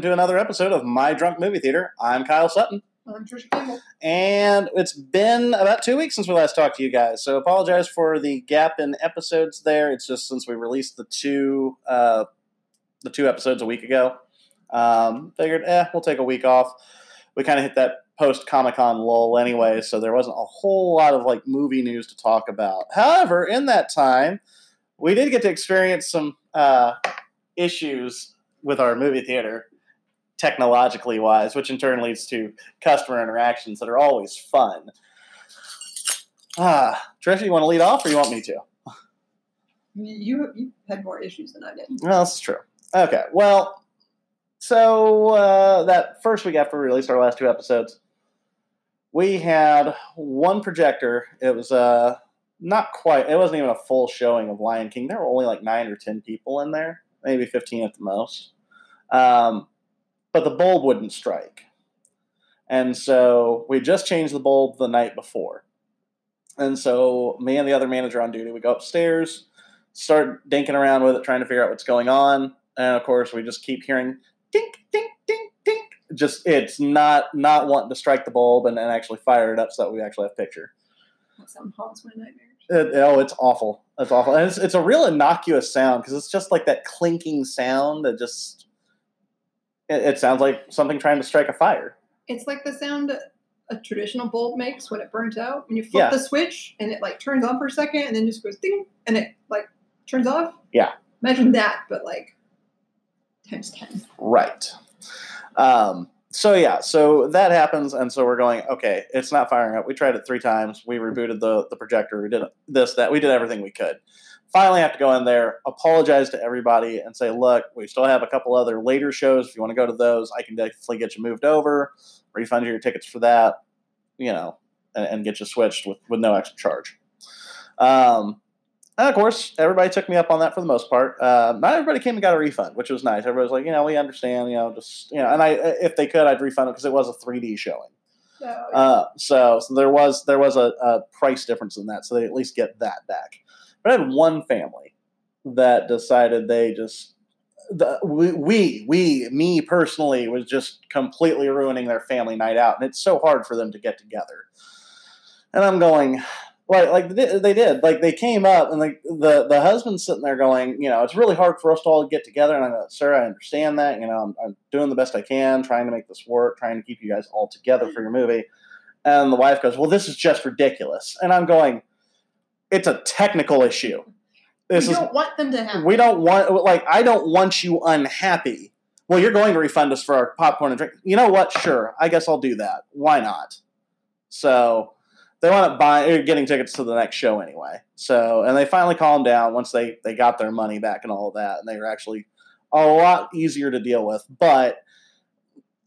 Welcome to another episode of My Drunk Movie Theater. I'm Kyle Sutton, I'm Trisha Campbell. and it's been about two weeks since we last talked to you guys. So apologize for the gap in episodes. There, it's just since we released the two uh, the two episodes a week ago. Um, figured, eh, we'll take a week off. We kind of hit that post Comic Con lull anyway, so there wasn't a whole lot of like movie news to talk about. However, in that time, we did get to experience some uh, issues with our movie theater, technologically wise, which in turn leads to customer interactions that are always fun. Ah, Trisha, you want to lead off, or you want me to? You you had more issues than I did. Well, this is true. Okay, well, so uh, that first week after we released our last two episodes, we had one projector. It was uh, not quite. It wasn't even a full showing of Lion King. There were only like nine or ten people in there, maybe fifteen at the most. Um, but the bulb wouldn't strike, and so we just changed the bulb the night before. And so me and the other manager on duty, we go upstairs, start dinking around with it, trying to figure out what's going on. And of course, we just keep hearing dink, dink, dink, dink. Just it's not not wanting to strike the bulb and, and actually fire it up so that we actually have picture. That sound haunts my nightmares. It, oh, it's awful. It's awful, and it's, it's a real innocuous sound because it's just like that clinking sound that just it, it sounds like something trying to strike a fire. It's like the sound a traditional bulb makes when it burns out. When you flip Yeah. the switch and it like turns on for a second and then just goes ding and it like turns off. Yeah. Imagine that, but like times ten. Right. Um, so yeah, so that happens, and so we're going. Okay, it's not firing up. We tried it three times. We rebooted the the projector. We did this, that. We did everything we could. Finally, have to go in there, apologize to everybody, and say, look, we still have a couple other later shows. If you want to go to those, I can definitely get you moved over, refund you your tickets for that, you know, and, and get you switched with with no extra charge. Um, and of course, everybody took me up on that for the most part. Uh, not everybody came and got a refund, which was nice. Everybody was like, you know, we understand, you know, just you know, and I, if they could, I'd refund it because it was a 3D showing. So Uh, so, so there was there was a, a price difference in that, so they at least get that back. But I had one family that decided they just the, we, we we me personally was just completely ruining their family night out, and it's so hard for them to get together. And I'm going, like like they they did, like they came up, and like the the husband's sitting there going, you know, it's really hard for us to all get together. And i'm like sir, I understand that. You know, I'm, I'm doing the best I can, trying to make this work, trying to keep you guys all together for your movie. And the wife goes, well, this is just ridiculous. And I'm going, it's a technical issue. This we is don't want them to have. we don't want like I don't want you unhappy. Well, you're going to refund us for our popcorn and drink. You know what? Sure, I guess I'll do that. Why not? So they wound up buying, or getting tickets to the next show anyway. So and they finally calmed down once they they got their money back and all of that, and they were actually a lot easier to deal with. But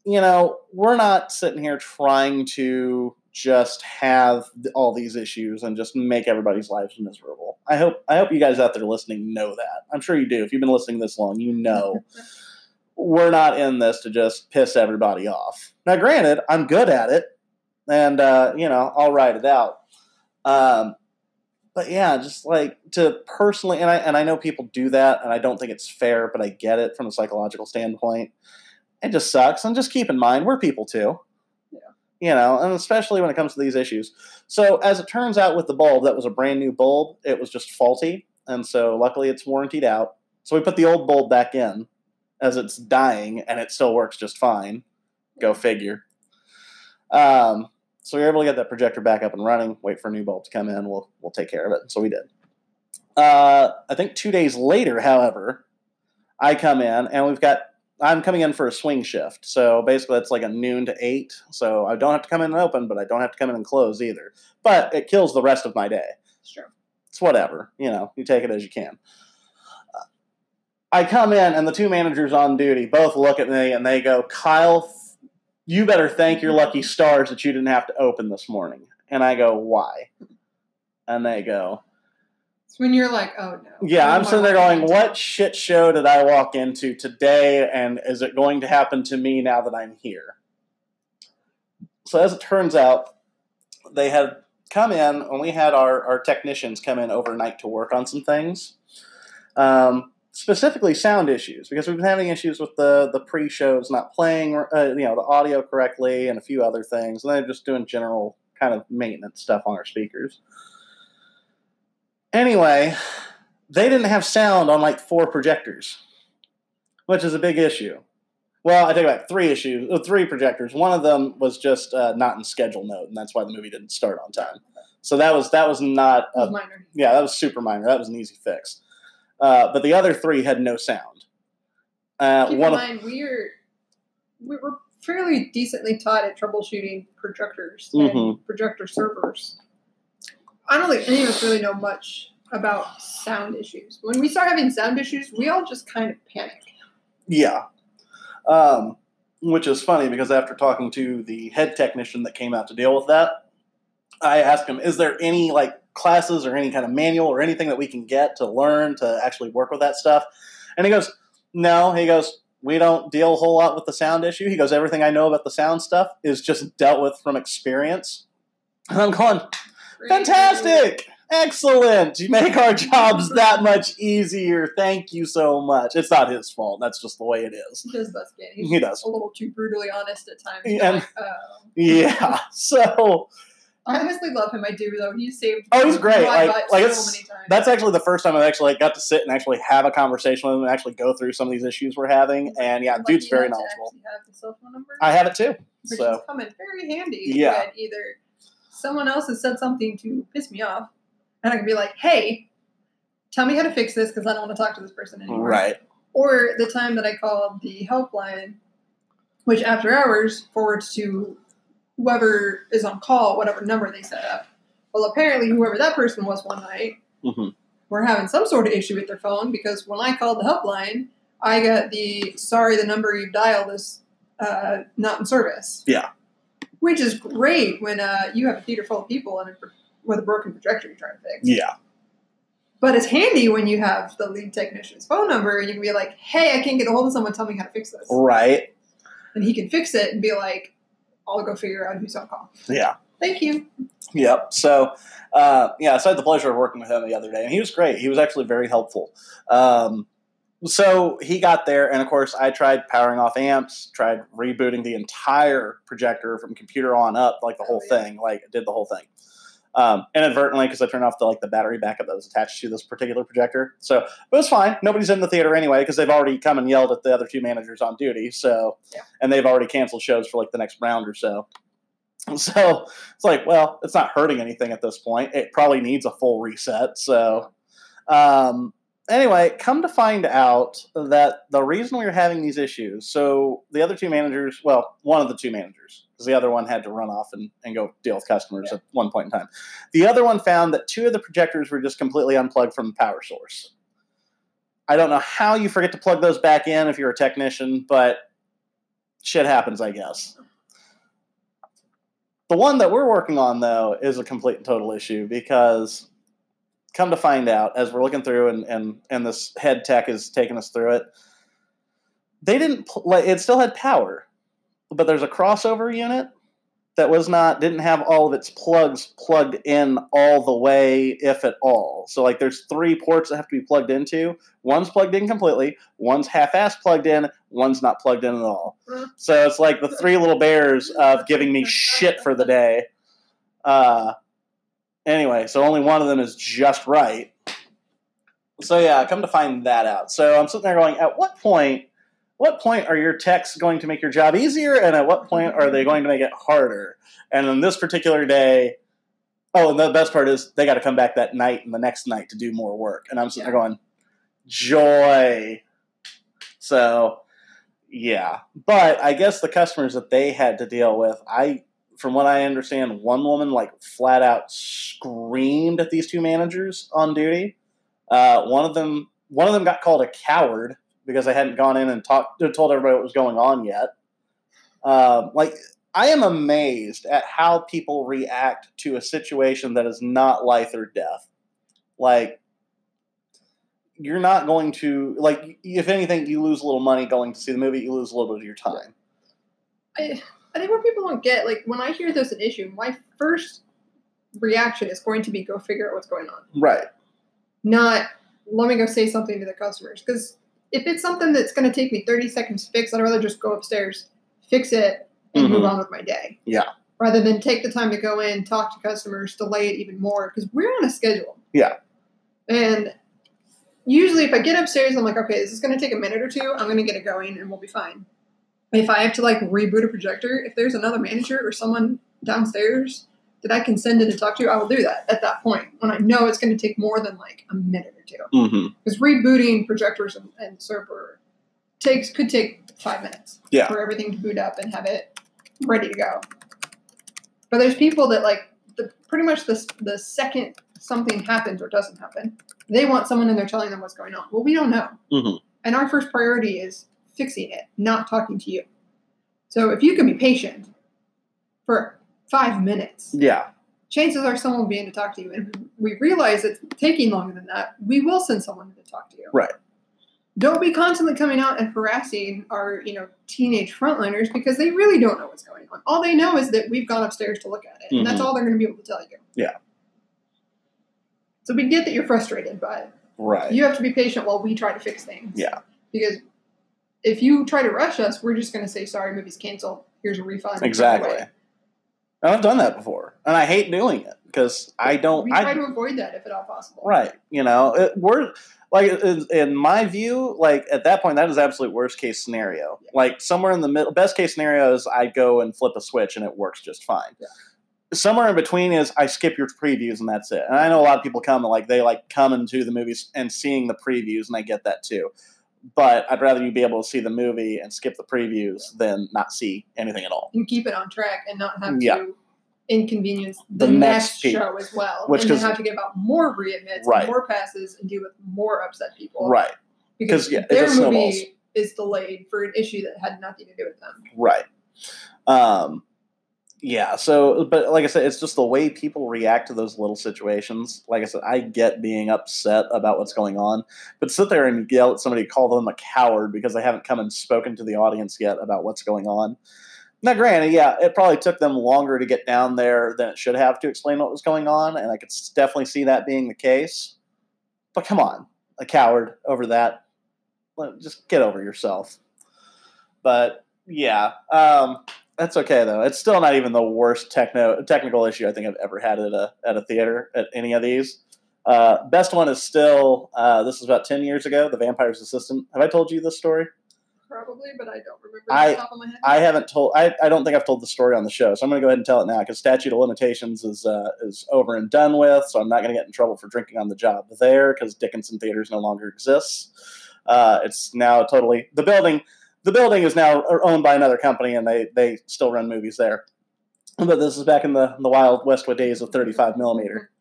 you know, we're not sitting here trying to just have all these issues and just make everybody's lives miserable. I hope I hope you guys out there listening know that. I'm sure you do. If you've been listening this long, you know we're not in this to just piss everybody off. Now, granted, I'm good at it, and uh, you know I'll ride it out. Um, but yeah, just like to personally, and I and I know people do that, and I don't think it's fair, but I get it from a psychological standpoint. It just sucks, and just keep in mind we're people too. Yeah. You know, and especially when it comes to these issues. So, as it turns out, with the bulb, that was a brand new bulb. It was just faulty, and so luckily it's warranted out. So we put the old bulb back in as it's dying, and it still works just fine. Go figure. Um, so we were able to get that projector back up and running. Wait for a new bulb to come in. We'll we'll take care of it. So we did. Uh, I think two days later, however, I come in and we've got. I'm coming in for a swing shift, so basically it's like a noon to eight. So I don't have to come in and open, but I don't have to come in and close either. But it kills the rest of my day Sure. it's whatever. You know, you take it as you can. I come in, and the two managers on duty both look at me and they go, Kyle, you better thank your lucky stars that you didn't have to open this morning. And I go, why? And they go, It's when you're like, oh no. yeah, I'm sitting there going, what shit show did I walk into today? And is it going to happen to me now that I'm here? So, as it turns out, they had come in and we had our, our technicians come in overnight to work on some things. Um, specifically sound issues because we've been having issues with the the pre-shows not playing uh, you know the audio correctly and a few other things and they're just doing general kind of maintenance stuff on our speakers anyway they didn't have sound on like four projectors which is a big issue well i think about three issues uh, three projectors one of them was just uh, not in schedule mode and that's why the movie didn't start on time so that was that was not It was a minor. yeah, that was super minor. That was an easy fix. Uh, but the other three had no sound. Uh, Keep one in of, mind, we're we we're fairly decently taught at troubleshooting projectors Mhm. and projector servers. I don't think any of us really know much about sound issues. When we start having sound issues, we all just kind of panic. yeah, um, which is funny because after talking to the head technician that came out to deal with that, I asked him, "Is there any like classes or any kind of manual or anything that we can get to learn to actually work with that stuff?" And he goes, "No." He goes, "We don't deal a whole lot with the sound issue." He goes, "Everything I know about the sound stuff is just dealt with from experience." And I'm going, Fantastic! Excellent! You make our jobs that much easier. Thank you so much. It's not his fault. That's just the way it is. He does bust in. He's He does. a little too brutally honest at times. Yeah, and- like, oh. Yeah. So I honestly love him. I do though. He saved. Oh, he's great. Like- like so it's- many times. that's actually the first time I've actually like, got to sit and actually have a conversation with him and actually go through some of these issues we're having. And yeah, I'm dude's very knowledgeable. Have the cell phone number, I have it too. which So is coming very handy. Yeah. Either someone else has said something to piss me off, and I can be like, "Hey, tell me how to fix this because I don't want to talk to this person anymore." right. Or the time that I called the helpline, which after hours forwards to whoever is on call, whatever number they set up. Well, apparently, whoever that person was one night hmm were having some sort of issue with their phone because when I called the helpline, I got the sorry, the number you dialed is uh, not in service. Yeah. Which is great when uh, you have a theater full of people and a, with a broken projector you're trying to fix. Yeah. But it's handy when you have the lead technician's phone number and you can be like, hey, I can't get a hold of someone, tell me how to fix this. Right. And he can fix it and be like, I'll go figure out who's on call. Yeah. Thank you. Yep. So, uh, yeah, so I had the pleasure of working with him the other day, and he was great. He was actually very helpful. Um, so he got there, and of course, I tried powering off amps, tried rebooting the entire projector from computer on up, like the whole Oh, yeah. thing, like did the whole thing. Um, inadvertently, because I turned off the like the battery backup that was attached to this particular projector. So it was fine. Nobody's in the theater anyway because they've already come and yelled at the other two managers on duty. So, Yeah. and they've already canceled shows for like the next round or so. So it's like, well, it's not hurting anything at this point. It probably needs a full reset. So, um, anyway, come to find out that the reason we were having these issues, so the other two managers, well, one of the two managers, because the other one had to run off and, and go deal with customers Yeah. at one point in time. The other one found that two of the projectors were just completely unplugged from the power source. I don't know how you forget to plug those back in if you're a technician, but shit happens, I guess. The one that we're working on, though, is a complete and total issue because, come to find out, as we're looking through and and and this head tech is taking us through it, they didn't like it still had power, but there's a crossover unit that was not didn't have all of its plugs plugged in all the way, if at all. So like, there's three ports that have to be plugged into. One's plugged in completely. One's half-ass plugged in. One's not plugged in at all. So it's like the three little bears of giving me shit for the day. Uh, anyway, so only one of them is just right. So yeah, come to find that out. So I'm sitting there going, at what point? What point are your techs going to make your job easier, and at what point are they going to make it harder? And on this particular day, oh, and the best part is they got to come back that night and the next night to do more work. And I'm sitting there going, joy. So yeah, but I guess the customers that they had to deal with, I, from what I understand, one woman like flat out screamed at these two managers on duty. Uh, one of them, one of them got called a coward because they hadn't gone in and talked, told everybody what was going on yet. Um, like I am amazed at how people react to a situation that is not life or death. Like you're not going to like if anything you lose a little money going to see the movie you lose a little bit of your time I, I think what people don't get, like when I hear there's an issue, my first reaction is going to be go figure out what's going on. right Not let me go say something to the customers. Because if it's something that's going to take me 30 seconds to fix, I'd rather just go upstairs, fix it, and move Mhm. on with my day. Yeah. Rather than take the time to go in, talk to customers, delay it even more. Because we're on a schedule. Yeah. And usually, if I get upstairs, I'm like, okay, this is going to take a minute or two. I'm going to get it going, and we'll be fine. If I have to like reboot a projector, if there's another manager or someone downstairs that I can send in to talk to, I will do that at that point when I know it's going to take more than like a minute or two. Mm-hmm. Because rebooting projectors and, and server takes could take five minutes Yeah. for everything to boot up and have it ready to go. But there's people that like the pretty much the the second something happens or doesn't happen, they want someone in there telling them what's going on. Well, we don't know, Mhm. and our first priority is fixing it, not talking to you. So if you can be patient for five minutes, Yeah. chances are someone will be in to talk to you. And we realize it's taking longer than that. We will send someone to talk to you. Right. Don't be constantly coming out and harassing our, you know, teenage frontliners because they really don't know what's going on. All they know is that we've gone upstairs to look at it, and that's Mhm. all they're going to be able to tell you. Yeah. So we get that you're frustrated, but Right. you have to be patient while we try to fix things. Yeah. Because if you try to rush us, we're just going to say, "Sorry, movie's canceled. Here's a refund." Exactly. And I've done that before, and I hate doing it because I don't. We I, try to avoid that if at all possible. Right. You know, it, we're like in, in my view, like at that point, that is absolute worst case scenario. Yeah. Like somewhere in the middle, best case scenario is I go and flip a switch and it works just fine. Yeah. Somewhere in between is I skip your previews and that's it. And I know a lot of people come and like they like coming to the movies and seeing the previews, and I get that too. But I'd rather you be able to see the movie and skip the previews than not see anything at all. and keep it on track and not have Yeah. to inconvenience the, The next next, show as well. Which and then have to give out more readmits, Right. more passes, and deal with more upset people. Right. Because yeah, their movie snowballs. is delayed for an issue that had nothing to do with them. Right. Um, yeah. So, but like I said, it's just the way people react to those little situations. Like I said, I get being upset about what's going on, but sit there and yell at somebody, call them a coward because they haven't come and spoken to the audience yet about what's going on. Now, granted, yeah, it probably took them longer to get down there than it should have to explain what was going on, and I could definitely see that being the case. But come on, a coward over that. Just get over yourself. But yeah, um, that's okay though. It's still not even the worst techno technical issue I think I've ever had at a at a theater at any of these. Uh, best one is still uh, this is about ten years ago. The Vampire's Assistant. Have I told you this story? Probably, but I don't remember I- the top of my head. I haven't told. I, I don't think I've told the story on the show, so I'm going to go ahead and tell it now because statute of limitations is uh, is over and done with. So I'm not going to get in trouble for drinking on the job there because Dickinson Theaters no longer exists. Uh, it's now totally the building. The building is now owned by another company, and they they still run movies there. But this is back in the the wild Westwood days of 35 millimeter.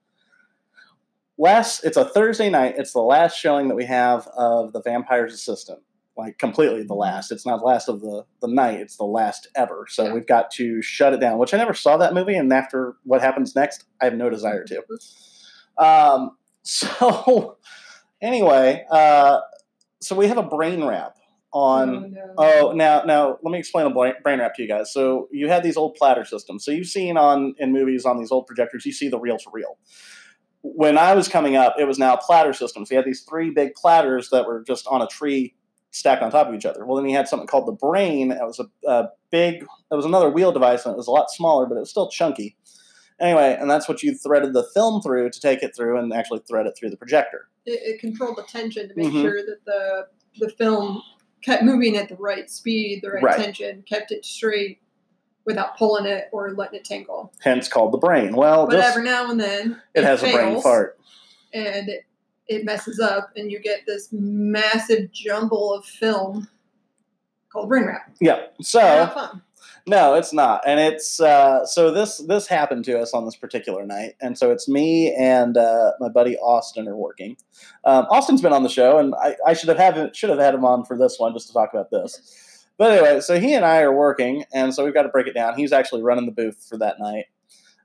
Last, it's a Thursday night. It's the last showing that we have of the Vampire's Assistant like completely the last. It's not the last of the the night. It's the last ever. So Yeah. we've got to shut it down. Which I never saw that movie, and after what happens next, I have no desire to. Um, so anyway, uh, so we have a brain wrap on. Oh, no. Oh, now, now, let me explain a brain wrap to you guys. So you had these old platter systems. So you've seen on in movies on these old projectors, you see the reel to reel. When I was coming up, it was now platter systems. You had these three big platters that were just on a tree stacked on top of each other. Well, then you had something called the brain. It was a, a big. It was another wheel device, and it was a lot smaller, but it was still chunky. Anyway, and that's what you threaded the film through to take it through and actually thread it through the projector. it, it controlled the tension to make Mhm. sure that the the film kept moving at the right speed, the right, Right. tension, kept it straight without pulling it or letting it tangle. Hence called the brain. Well, But this, every now and then it has a brain fails fart. and it, it messes up, and you get this massive jumble of film called brain wrap. Yeah. So. No, it's not, and it's uh, so this this happened to us on this particular night, and so it's me and uh, my buddy Austin are working. Um, Austin's been on the show, and I, I should have had should have had him on for this one just to talk about this. But anyway, so he and I are working, and so we've got to break it down. He's actually running the booth for that night,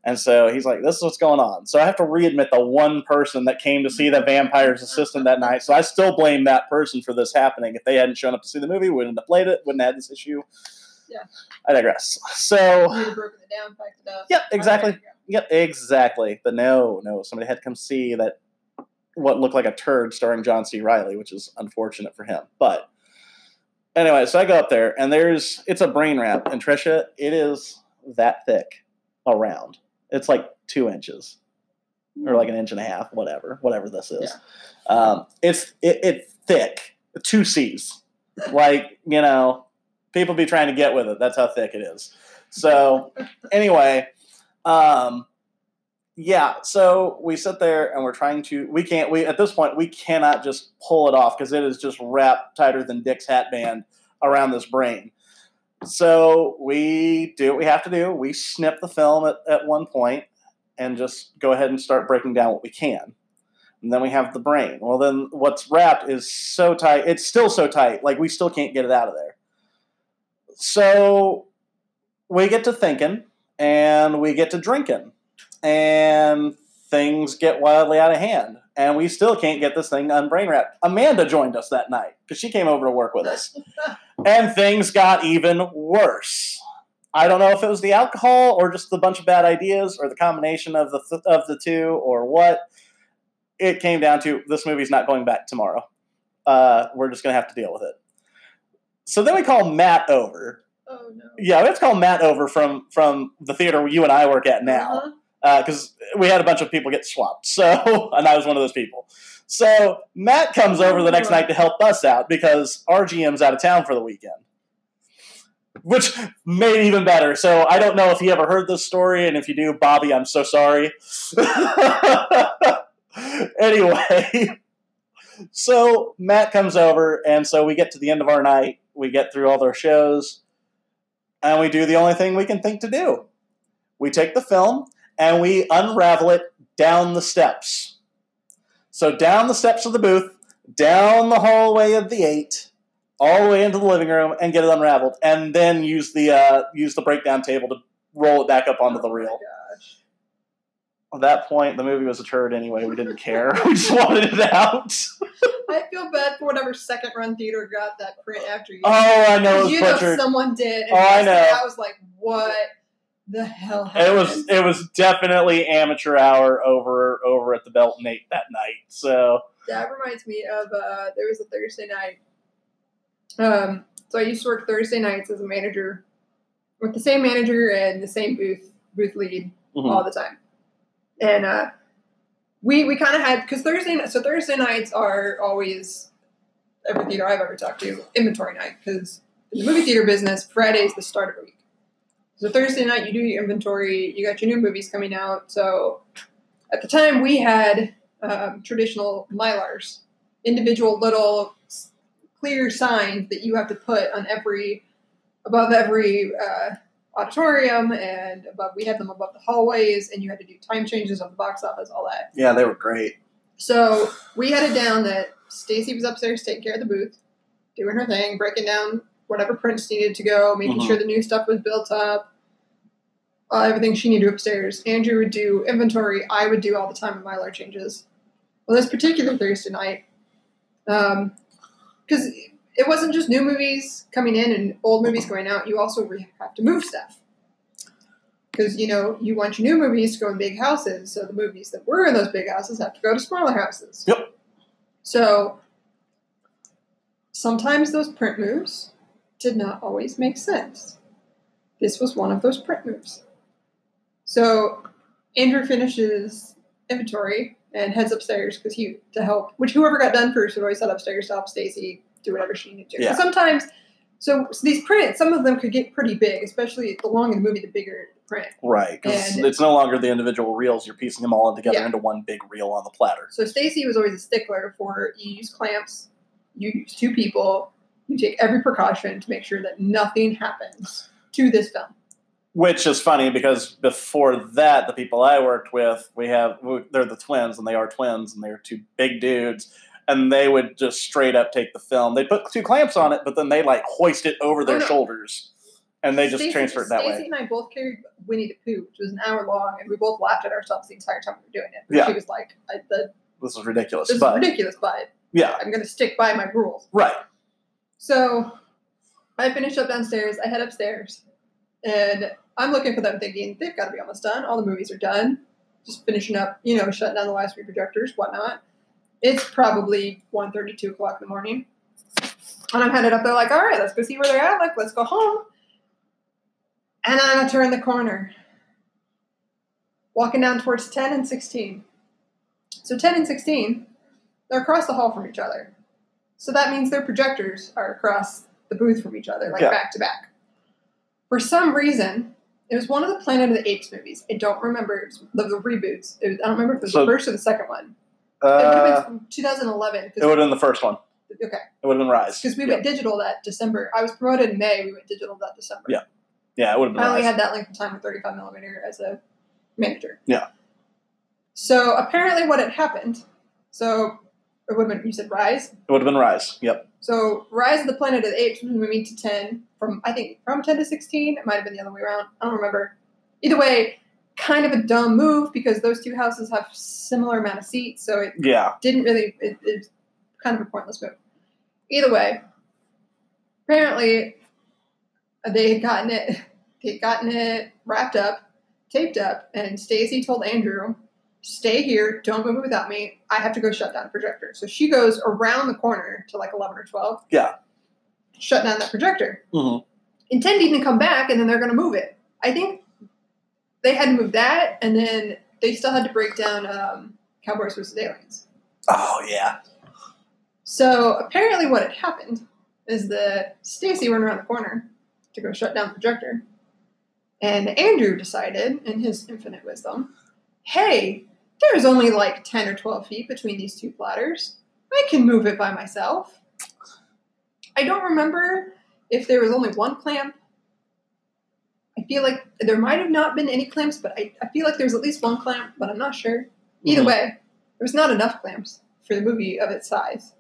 and so he's like, "This is what's going on." So I have to readmit the one person that came to see the Vampire's Assistant that night. So I still blame that person for this happening. If they hadn't shown up to see the movie, we wouldn't have played it, wouldn't have had this issue. Yeah. I digress. So You'd have broken it down, packed it up. Yep, exactly. Yep, exactly. But no, no, somebody had to come see that what looked like a turd starring John C. Reilly, which is unfortunate for him. But anyway, so I go up there and there's it's a brain wrap, and Trisha, it is that thick around. It's like two inches or like an inch and a half, whatever, whatever this is. Um, it's it, it's thick, two C's. Like you know, people be trying to get with it. That's how thick it is. So anyway, um, yeah. So we sit there and we're trying to. We can't. We at this point we cannot just pull it off because it is just wrapped tighter than Dick's hat band around this brain. So we do what we have to do. We snip the film at, at one point and just go ahead and start breaking down what we can. And then we have the brain. Well, then what's wrapped is so tight. It's still so tight. Like we still can't get it out of there. So we get to thinking and we get to drinking and things get wildly out of hand. And we still can't get this thing unbrain wrapped. Amanda joined us that night because she came over to work with us. and things got even worse. I don't know if it was the alcohol or just the bunch of bad ideas or the combination of the th- of the two or what. It came down to this movie's not going back tomorrow. Uh, we're just gonna have to deal with it. So then we call Matt over. Oh no. Yeah, let's call Matt over from from the theater where you and I work at now Uh-huh. because we had a bunch of people get swapped. So, and I was one of those people. So Matt comes over the next night to help us out because our GM's out of town for the weekend, which made it even better. So I don't know if you ever heard this story, and if you do, Bobby, I'm so sorry. anyway, so Matt comes over, and so we get to the end of our night. We get through all their shows, and we do the only thing we can think to do. We take the film and we unravel it down the steps. So down the steps of the booth, down the hallway of the eight, all the way into the living room, and get it unraveled, and then use the uh, use the breakdown table to roll it back up onto the Oh reel. At that point, the movie was a turd anyway. We didn't care. we just wanted it out. I feel bad for whatever second run theater got that print after you. Oh, I know it was you know someone did. And Oh, I know. I was like, what the hell It was it was definitely amateur hour over over at the Belton Eight that night. So That reminds me of uh, there was a Thursday night. Um, so I used to work Thursday nights as a manager with the same manager and the same booth booth lead mhm. all the time. And uh, we we kind of had because Thursday so Thursday nights are always every theater I've ever talked to inventory night because in the movie theater business Friday is the start of a week. So Thursday night you do your inventory, you got your new movies coming out. So at the time we had um, traditional mylars, individual little clear signs that you have to put on every above every uh, auditorium and above we had them above the hallways and you had to do time changes of the box office all that yeah, they were great. so we had it down that stacy was upstairs taking care of the booth doing her thing breaking down whatever prints needed to go making Mhm. sure the new stuff was built up uh, everything she needed upstairs andrew would do inventory i would do all the time in mylar changes well this particular thursday night because it wasn't just new movies coming in and old movies going out. You also have to move stuff because you know you want your new movies to go in big houses, so the movies that were in those big houses have to go to smaller houses. Yep. So sometimes those print moves did not always make sense. This was one of those print moves. So Andrew finishes inventory and heads upstairs because he to help. Which whoever got done first would always head upstairs to help Stacy do whatever she needed to. Yeah. Sometimes, so, so these prints, some of them could get pretty big, especially the longer the movie, the bigger the print. Right, because it's no longer the individual reels. You're piecing them all together Yeah. into one big reel on the platter. So Stacy was always a stickler for you use clamps, you use two people, you take every precaution to make sure that nothing happens to this film. Which is funny because before that, the people I worked with, we have they're the twins, and they are twins, and they're two big dudes, and they would just straight up take the film. They put two clamps on it, but then they like hoist it over their Oh, no. shoulders, and they just Stacey- transfer it that Stacey way. and I both carried Winnie the Pooh, which was an hour long, and we both laughed at ourselves the entire time we were doing it. Yeah. She was like, I, the, This is ridiculous, "This is ridiculous, but yeah, I'm going to stick by my rules." right. So I finish up downstairs. I head upstairs, and I'm looking for them, thinking they've got to be almost done. All the movies are done. Just finishing up, you know, shutting down the last three projectors, whatnot. It's probably 1.30, 2 o'clock in the morning. And I'm headed up there like, all right, let's go see where they're at. Like, let's go home. And then I turn the corner. Walking down towards 10 and 16. So 10 and 16, they're across the hall from each other. So that means their projectors are across the booth from each other, like Yeah. back to back. For some reason, it was one of the Planet of the Apes movies. I don't remember it was the, the reboots. It was, I don't remember if it was So- the first or the second one. It would Uh, have been 2011. it would have been the first one. okay, It would have been Rise. because we yeah. went digital that December. I was promoted in May. We went digital that December. Yeah. yeah, it would have been I only Rise. had that length of time with 35 millimeter as a manager. Yeah. So apparently, what had happened. So it would have been you said Rise. It would have been Rise. Yep. So Rise of the Planet of the Apes was moving to 10 from I think from 10 to 16. It might have been the other way around. I don't remember. Either way, kind of a dumb move because those two houses have similar amount of seats, so it Yeah. didn't really. It, it's kind of a pointless move. Either way, apparently uh, they had gotten it. They had gotten it wrapped up, taped up, and Stacy told Andrew, "Stay here. Don't move without me. I have to go shut down the projector." So she goes around the corner to like eleven or twelve. Yeah. Shut down that projector, hmm intending to come back, and then they're going to move it. I think they had to move that, and then they still had to break down um, Cowboys versus Aliens. Oh yeah. So apparently, what had happened is that Stacy went around the corner to go shut down the projector, and Andrew decided, in his infinite wisdom, "Hey, there's only like ten or twelve feet between these two platters. I can move it by myself." I don't remember if there was only one clamp. I feel like there might have not been any clamps, but I, I feel like there was at least one clamp, but I'm not sure. Either Mhm. way, there was not enough clamps for the movie of its size.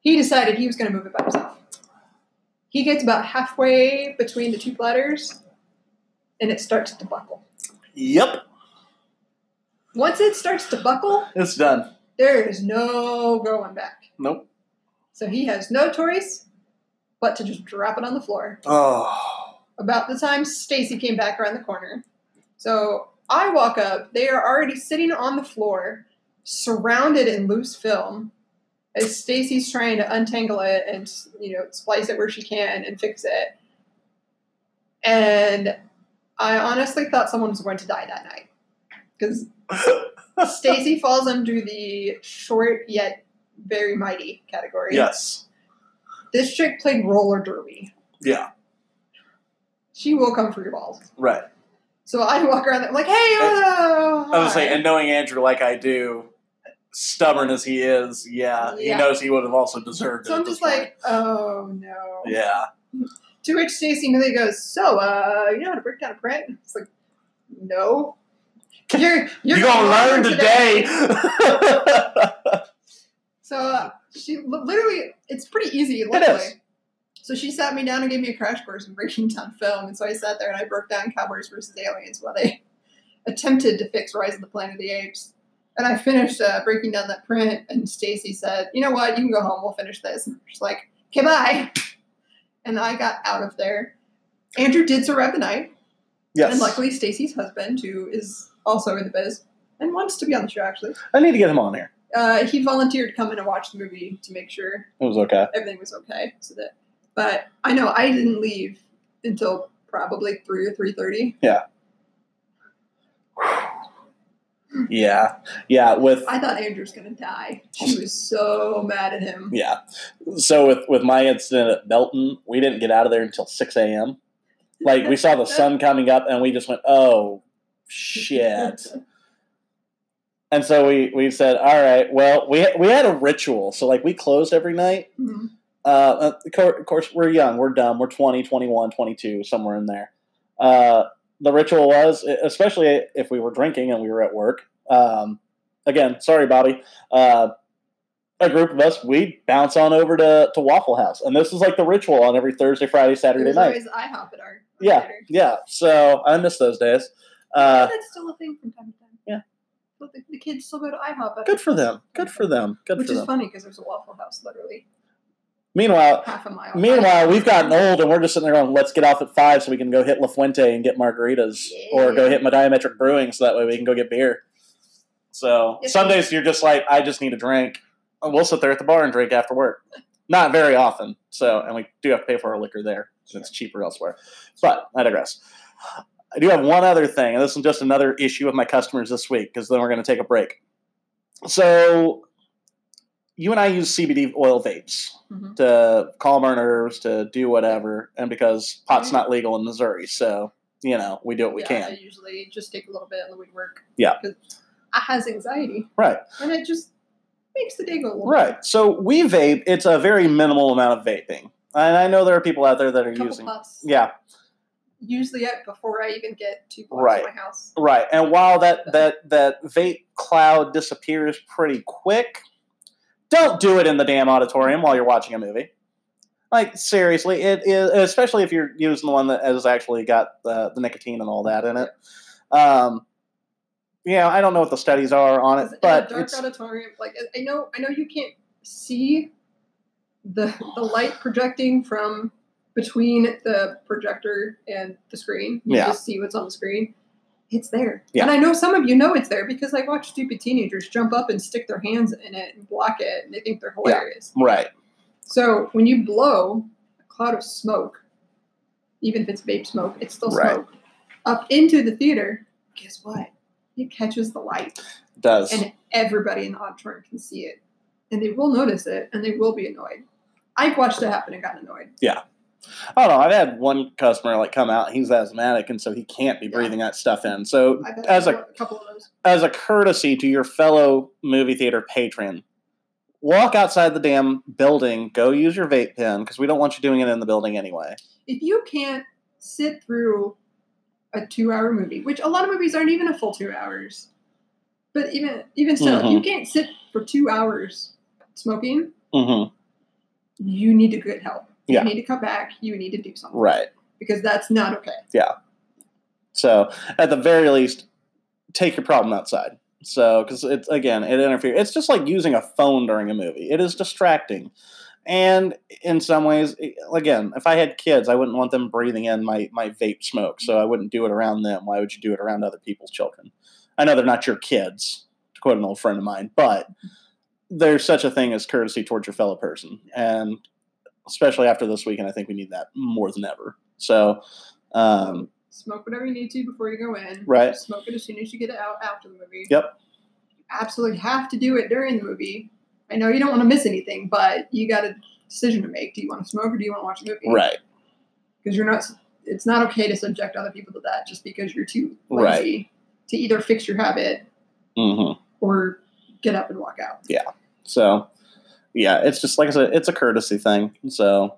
He decided he was going to move it by himself. He gets about halfway between the two platters, and it starts to buckle. Yep. Once it starts to buckle, It's done. there is no going back. Nope. So he has no choice but to just drop it on the floor. Oh. About the time Stacy came back around the corner. So I walk up, they are already sitting on the floor, surrounded in loose film, as Stacy's trying to untangle it and you know splice it where she can and fix it. And I honestly thought someone was going to die that night because Stacy falls under the short yet very mighty category. yes. This chick played roller derby. Yeah. She will come for your balls. Right. So I walk around there, I'm like, hey, oh, I was hi." saying, and knowing Andrew like I do, stubborn as he is, yeah, he knows he would have also deserved it. So I'm just like, oh no. yeah. To which Stacy Millie goes, so, uh, you know how to break down a print? It's like, no. You're, you're, You're gonna learn today. So uh, she literally, it's pretty easy. Luckily. is. So she sat me down and gave me a crash course in breaking down film, and so I sat there and I broke down Cowboys versus Aliens while they attempted to fix Rise of the Planet of the Apes. And I finished uh, breaking down that print, and Stacy said, "You know what? You can go home. We'll finish this." And she's like, "Okay, bye." And I got out of there. Andrew did survive the night, yes. and luckily Stacy's husband, who is also in the biz and wants to be on the show, actually, I need to get him on here. uh, he volunteered to come in and watch the movie to make sure It was okay. everything was okay. So that, but I know I didn't leave until probably three or three thirty. Yeah. Yeah. Yeah. With I thought Andrew was gonna die. She was so mad at him. yeah. So with with my incident at Belton, we didn't get out of there until six a.m. Like we saw the sun coming up, and we just went, "Oh shit!" And so we we said, "All right, well, we we had a ritual. So like we closed every night. Mhm. Uh, of course, we're young, we're dumb, we're 20, 21, 22, somewhere in there. Uh, the ritual was, especially if we were drinking and we were at work. Um, again, sorry, Bobby. Uh, a group of us, we'd bounce on over to, to Waffle House, and this is like the ritual on every Thursday, Friday, Saturday night. always IHOP at our Yeah, theater. yeah. So I miss those days. Uh, that's still a thing from time to time. yeah. But the, the kids still go to IHOP. good for them. Good for them. Good Which for is funny because there's a Waffle House literally Meanwhile, half a mile. Meanwhile, we've gotten old and we're just sitting there going, let's get off at five so we can go hit La Fuente and get margaritas or go hit my Diametric Brewing so that way we can go get beer. So some days you're just like, I just need a drink. And we'll sit there at the bar and drink after work. Not very often. So, and we do have to pay for our liquor there. So it's cheaper elsewhere. But I digress. I do have one other thing, and this is just another issue with my customers this week because then we're going to take a break. So, you and I use CBD oil vapes Mhm. to calm our nerves, to do whatever, and because pot's Mhm. not legal in Missouri, so you know we do what we yeah, can. I usually just take a little bit and the weed work. Yeah. Because I has anxiety. Right. And it just makes the day go a little Right. So we vape. It's a very minimal amount of vaping, and I know there are people out there that are using. puffs. Yeah. Usually at, before I even get to Right. my house. Right. And while that that that vape cloud disappears pretty quick, don't do it in the damn auditorium while you're watching a movie. Like seriously, it is especially if you're using the one that has actually got the, the nicotine and all that in it. Um, yeah, I don't know what the studies are on it, but a dark it's auditorium, like I- I know, I know you can't see the the light projecting from between the projector and the screen. You Yeah. just see what's on the screen. It's there, Yeah. and I know some of you know it's there because I watch stupid teenagers jump up and stick their hands in it and block it, and they think they're Yeah. hilarious. right. So when you blow a cloud of smoke, even if it's vape smoke, it's still Right. smoke up into the theater. Guess what? It catches the light It does. and everybody in the auditorium can see it, and they will notice it, and they will be annoyed. I've watched it happen and gotten annoyed. I don't know. I've had one customer like come out. He's asthmatic, and so he can't be Yeah. breathing that stuff in. So, as a couple of those. as a courtesy to your fellow movie theater patron, walk outside the damn building. Go use your vape pen because we don't want you doing it in the building anyway. If you can't sit through a two-hour movie, which a lot of movies aren't even a full two hours, but even even still, if you can't sit for two hours smoking, Mm-hmm. you need to get help. Yeah. You need to come back. You need to do something. Right. Because that's not okay. Yeah. So, at the very least, take your problem outside. So, because it's again, it interferes. It's just like using a phone during a movie. It is distracting, and in some ways, again, if I had kids, I wouldn't want them breathing in my my vape smoke. So I wouldn't do it around them. Why would you do it around other people's children? I know they're not your kids, to quote an old friend of mine, but there's such a thing as courtesy towards your fellow person, and especially after this weekend, I think we need that more than ever. So, um, Smoke whatever you need to before you go in. Right. Smoke it as soon as you get it out after the movie. Yep. You absolutely have to do it during the movie. I know you don't want to miss anything, but you got a decision to make. Do you want to smoke or do you want to watch a movie? right. Because you're not. It's not okay to subject other people to that just because you're too Right. lazy to either fix your habit hmm or get up and walk out. Yeah. So, yeah, it's just like I said, it's a courtesy thing. So,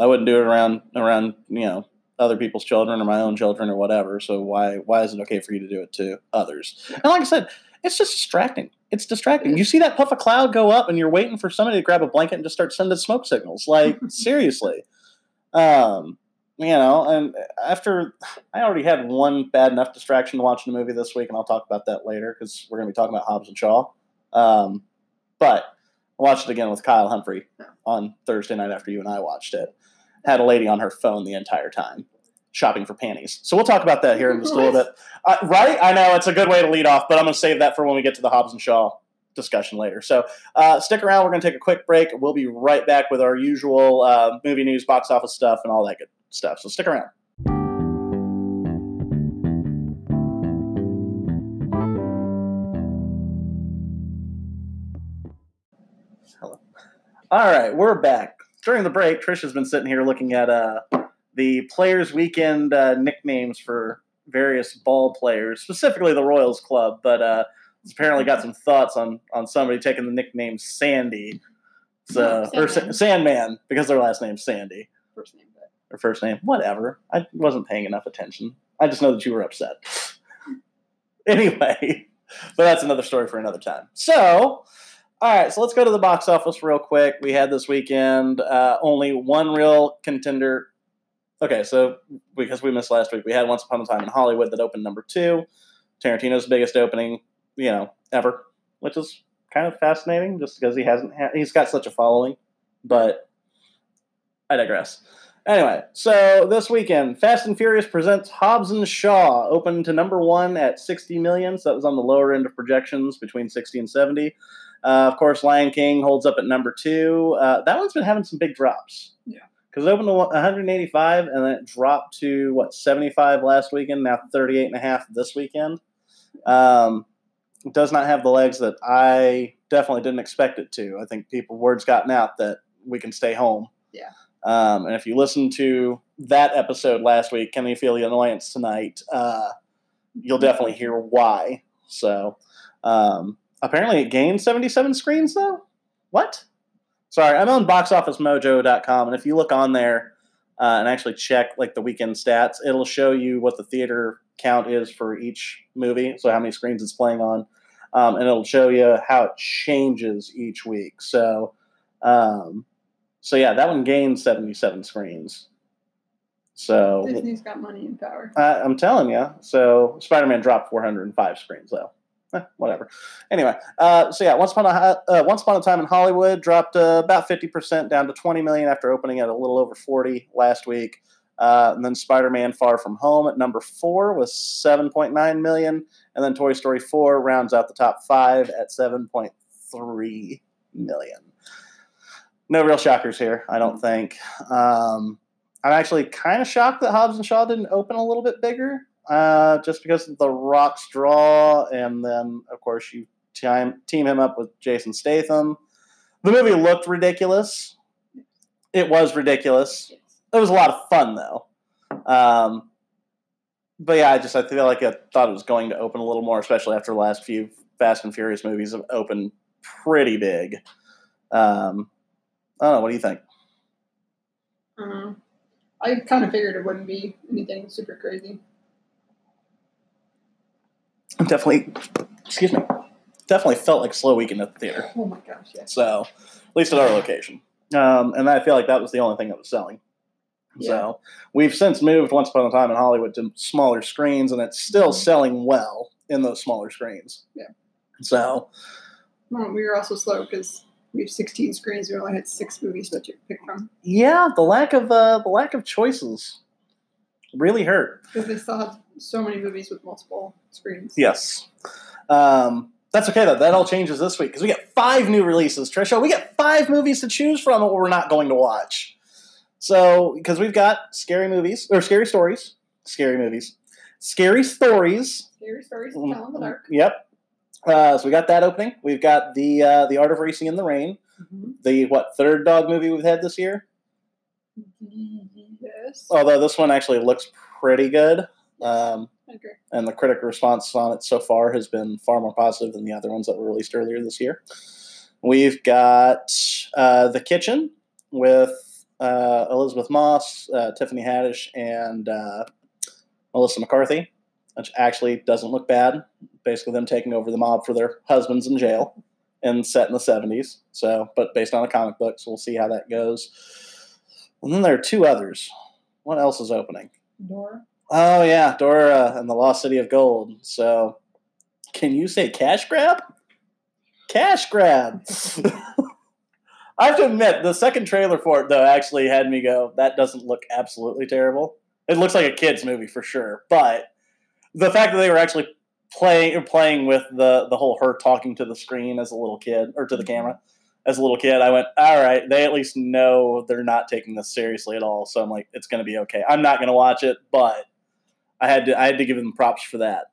I wouldn't do it around around you know other people's children or my own children or whatever. So why why is it okay for you to do it to others? And like I said, it's just distracting. It's distracting. You see that puff of cloud go up, and you're waiting for somebody to grab a blanket and just start sending smoke signals. Like seriously, um, you know. And after I already had one bad enough distraction to watching the movie this week, and I'll talk about that later because we're going to be talking about Hobbs and Shaw. Um, but I watched it again with Kyle Humphrey on Thursday night after you and I watched it. Had a lady on her phone the entire time shopping for panties. So we'll talk about that here in just a little bit. Uh, right? I know it's a good way to lead off, but I'm going to save that for when we get to the Hobbs and Shaw discussion later. So uh, stick around. We're going to take a quick break. We'll be right back with our usual uh, movie news, box office stuff, and all that good stuff. So stick around. All right, we're back. During the break, Trish has been sitting here looking at uh, the Players Weekend uh, nicknames for various ball players, specifically the Royals Club, but uh, apparently got some thoughts on on somebody taking the nickname Sandy, so or Sa- Sandman. Sandman because their last name's Sandy First name, but or first name, whatever. I wasn't paying enough attention. I just know that you were upset. anyway, but that's another story for another time. So, all right, so let's go to the box office real quick. We had this weekend uh, only one real contender. Okay, so because we missed last week, we had Once Upon a Time in Hollywood that opened number two. Tarantino's biggest opening, you know, ever, which is kind of fascinating, just because he hasn't had, he's got such a following. But I digress. Anyway, so this weekend, Fast and Furious presents Hobbs and Shaw, open to number one at 60 million. So that was on the lower end of projections, between 60 and 70. Uh, of course, Lion King holds up at number two. Uh, that one's been having some big drops. Yeah. Because it opened to 185 and then it dropped to, what, 75 last weekend, now 38 and a half this weekend. Um, it does not have the legs that I definitely didn't expect it to. I think people, word's gotten out that we can stay home. Yeah. Um, and if you listen to that episode last week, Can You Feel the Annoyance Tonight, uh, you'll definitely hear why. So, um, apparently it gained 77 screens, though? What? Sorry, I'm on boxofficemojo.com, and if you look on there uh, and actually check like the weekend stats, it'll show you what the theater count is for each movie, so how many screens it's playing on, um, and it'll show you how it changes each week. So, um, so yeah, that one gained 77 screens. So Disney's got money and power. I, I'm telling you. So Spider-Man dropped 405 screens though. Eh, whatever. Anyway, uh, so yeah, once upon a uh, once upon a time in Hollywood dropped uh, about 50 percent down to 20 million after opening at a little over 40 last week. Uh, and then Spider-Man: Far From Home at number four was 7.9 million, and then Toy Story 4 rounds out the top five at 7.3 million. No real shockers here, I don't think. Um, I'm actually kind of shocked that Hobbs and Shaw didn't open a little bit bigger, uh, just because of the Rock's draw, and then of course you team team him up with Jason Statham. The movie looked ridiculous. It was ridiculous. It was a lot of fun though. Um, but yeah, I just I feel like I thought it was going to open a little more, especially after the last few Fast and Furious movies have opened pretty big. Um, I don't know. What do you think? Uh, I kind of figured it wouldn't be anything super crazy. Definitely, excuse me. Definitely felt like a slow weekend at the theater. Oh my gosh, yes. So, at least at our location. Um, and I feel like that was the only thing that was selling. So, we've since moved once upon a time in Hollywood to smaller screens, and it's still Mhm. selling well in those smaller screens. Yeah. So, Well, we were also slow because we have 16 screens. We only had six movies to pick from yeah, the lack of uh, the lack of choices really hurt. because they still had so many movies with multiple screens. Yes. Um, that's okay though. That all changes this week because we get five new releases. Trisha, we get five movies to choose from that we're not going to watch. So because we've got scary movies or scary stories, scary movies, scary stories. Scary stories to tell in the dark. Yep. Uh, so we got that opening. We've got the uh, the Art of Racing in the Rain, Mm-hmm. the what third dog movie we've had this year. Yes. Although this one actually looks pretty good. Um, agree. and the critic response on it so far has been far more positive than the other ones that were released earlier this year. We've got uh, The Kitchen with uh, Elisabeth Moss, uh, Tiffany Haddish, and uh, Melissa McCarthy, which actually doesn't look bad. Basically, them taking over the mob for their husbands in jail and set in the 70s. So, but based on a comic book, so we'll see how that goes. And then there are two others. What else is opening? Dora. Oh yeah, Dora and the Lost City of Gold. So, can you say cash grab? Cash grab. I have to admit, the second trailer for it though actually had me go, "That doesn't look absolutely terrible." It looks like a kids movie for sure, but the fact that they were actually playing playing with the the whole her talking to the screen as a little kid or to the camera as a little kid, I went, "All right, they at least know they're not taking this seriously at all." So I'm like, "It's going to be okay." I'm not going to watch it, but I had to I had to give them props for that.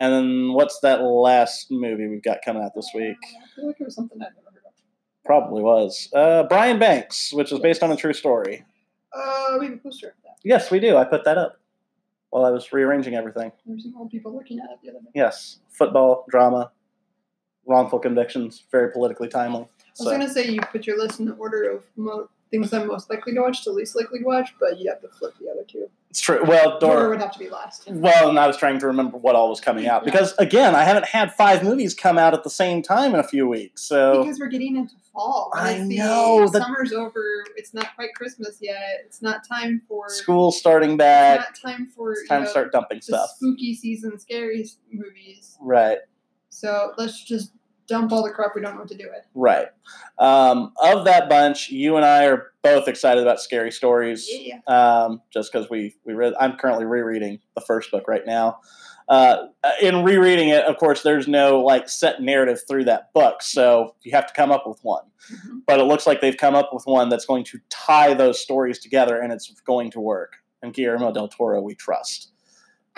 And then what's that last movie we've got coming out this week? I feel like it was something I've never heard of. Probably was uh, Brian Banks, which is based on a true story. Uh, we have a poster of that. Yes, we do. I put that up while I was rearranging everything. There's some old people looking at it the other day. Yes, football drama, wrongful convictions, very politically timely. I was So gonna say you put your list in the order of mo- things I'm most likely to watch to least likely to watch, but you have to flip the other two. it's true. Well, Dora Dora. would have to be last. Well, and I was trying to remember what all was coming out Yeah. because again, I haven't had five movies come out at the same time in a few weeks. So Because we're getting into fall. I know, the- summer's over. It's not quite Christmas yet. It's not time for school starting back. It's not time for It's you time know, to start dumping stuff. spooky season scary movies. Right. So let's just dump all the crap we don't know what to do with. Right. Um, of that bunch, you and I are both excited about scary stories. Yeah. Um, just because we we read, I'm currently rereading the first book right now. Uh, in rereading it, of course, there's no like set narrative through that book, so you have to come up with one. Mhm. But it looks like they've come up with one that's going to tie those stories together, and it's going to work. And Guillermo del Toro, we trust.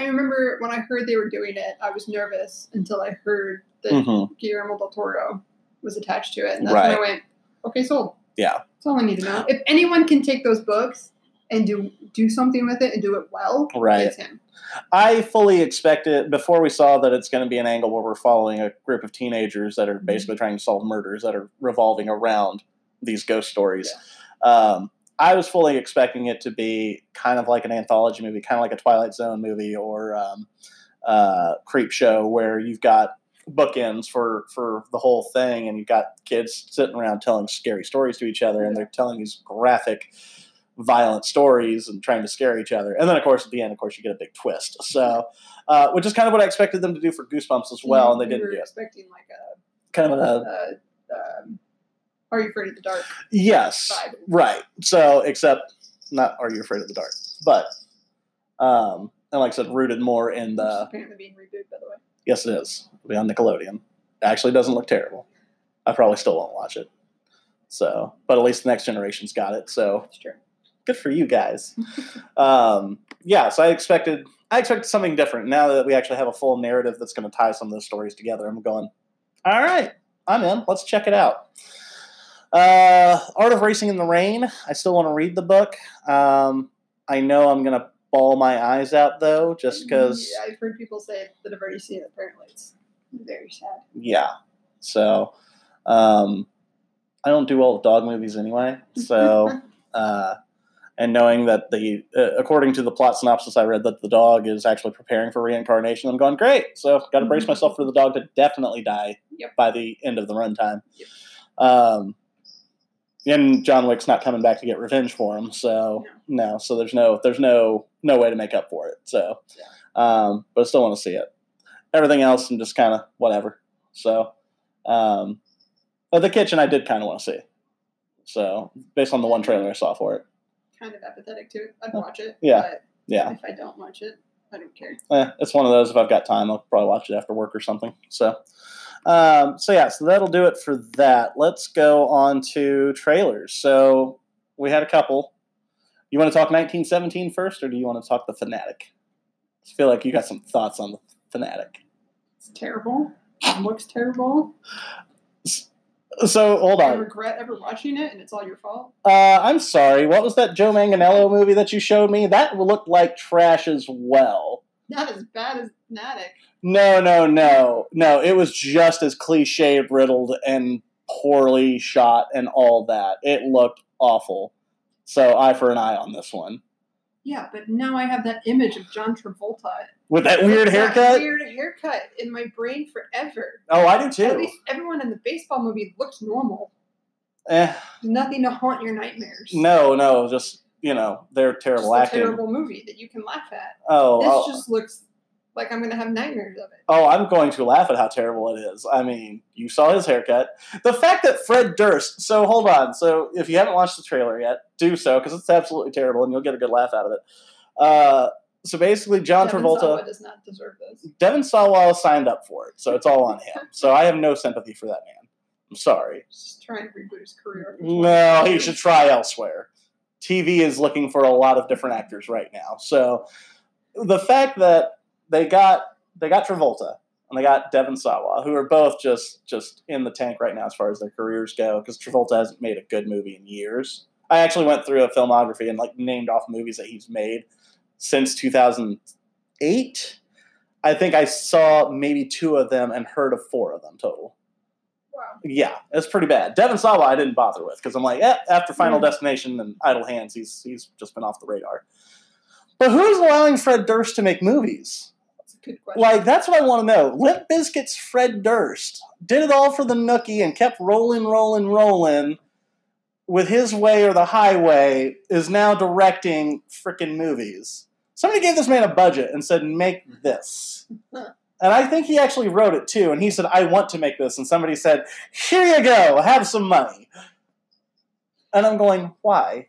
I remember when I heard they were doing it, I was nervous until I heard that Mhm. Guillermo del Toro was attached to it, and that's when I went, "Okay, sold." Yeah. That's all I need to know. If anyone can take those books and do do something with it and do it well, Right. it's him. I fully expected before we saw that it's going to be an angle where we're following a group of teenagers that are basically trying to solve murders that are revolving around these ghost stories. Um, I was fully expecting it to be kind of like an anthology movie, kind of like a Twilight Zone movie or um, uh, Creep Show, where you've got bookends for for the whole thing, and you've got kids sitting around telling scary stories to each other, and they're telling these graphic, violent stories and trying to scare each other. And then, of course, at the end, of course, you get a big twist. So, uh, which is kind of what I expected them to do for Goosebumps as well, and they We didn't do it. expecting like a, Kind of a uh um, Are You Afraid of the Dark? yes, vibe. right. So, except not Are You Afraid of the Dark, but um, and like I said, rooted more in the apparently being rebooted, by the way. yes, it is. It'll be on Nickelodeon. It actually doesn't look terrible. I probably still won't watch it. So, but at least the next generation's got it. So That's true. good for you guys. um, yeah, so I expected I expected something different. Now that we actually have a full narrative that's going to tie some of those stories together, I'm going. All right, I'm in. Let's check it out. Uh, Art of Racing in the Rain. I still want to read the book. Um, I know I'm going to ball my eyes out though, just because. Yeah, I've heard people say that have already seen it. Apparently, it's very sad. yeah. So, um, I don't do all the dog movies anyway. So, uh, and knowing that the, uh, according to the plot synopsis I read, that the dog is actually preparing for reincarnation, I'm going great. So, got to brace myself for the dog to definitely die Yep. by the end of the runtime. Yep. Um, and John Wick's not coming back to get revenge for him, so no. So there's no there's no no way to make up for it. So, um, but I still want to see it. Everything else, I'm just kind of whatever. So, um, but the kitchen I did kind of want to see. So based on the one trailer I saw for it, kind of apathetic to it. I'd watch it. yeah. But yeah, if I don't watch it, I don't care. eh, it's one of those. If I've got time, I'll probably watch it after work or something. So, um, so yeah, so that'll do it for that. Let's go on to trailers. So we had a couple. You want to talk 1917 first, or do you want to talk the Fanatic? I feel like you got some thoughts on the Fanatic. It's terrible. It looks terrible. So hold on. I regret ever watching it, and it's all your fault. Uh, I'm sorry. What was that Joe Manganiello movie that you showed me? That looked like trash as well. Not as bad as Fanatic. No, no, no, no. It was just as cliche, riddled, and poorly shot, and all that. It looked awful. So eye for an eye on this one. Yeah, but now I have that image of John Travolta With that weird With that haircut. Weird haircut in my brain forever. Oh, I do too. At least everyone in the baseball movie looked normal. Eh, nothing to haunt your nightmares. no, no, just you know, they're Just terrible a acting. terrible movie that you can laugh at. Oh, This oh, just looks like I'm gonna have nightmares of it. Oh, I'm going to laugh at how terrible it is. I mean, you saw his haircut. The fact that Fred Durst. So hold on. So if you haven't watched the trailer yet, do so because it's absolutely terrible, and you'll get a good laugh out of it. Uh, so basically, John Devin Travolta, Sawa does not deserve this. Devon Sawa signed up for it, so it's all on him. So I have no sympathy for that man. I'm sorry. Just trying to reboot his career. No, he should try elsewhere. TV is looking for a lot of different actors right now. So the fact that they got they got Travolta and they got Devon Sawa, who are both just just in the tank right now as far as their careers go, because Travolta hasn't made a good movie in years. I actually went through a filmography and like named off movies that he's made since 2008. I think I saw maybe two of them and heard of four of them total. Wow. Yeah, it's pretty bad. Devon Sawa, I didn't bother with because I'm like, eh, after Final Hmm. Destination and Idle Hands, he's he's just been off the radar. But who's allowing Fred Durst to make movies? That's a good question. Like that's what I want to know. Limp Bizkit's Fred Durst did it all for the nookie and kept rolling, rolling, rolling. With his way or the highway, is now directing freaking movies. Somebody gave this man a budget and said, "Make this," And I think he actually wrote it too. And he said, I want to make this. And somebody said, Here you go, have some money. And I'm going, Why?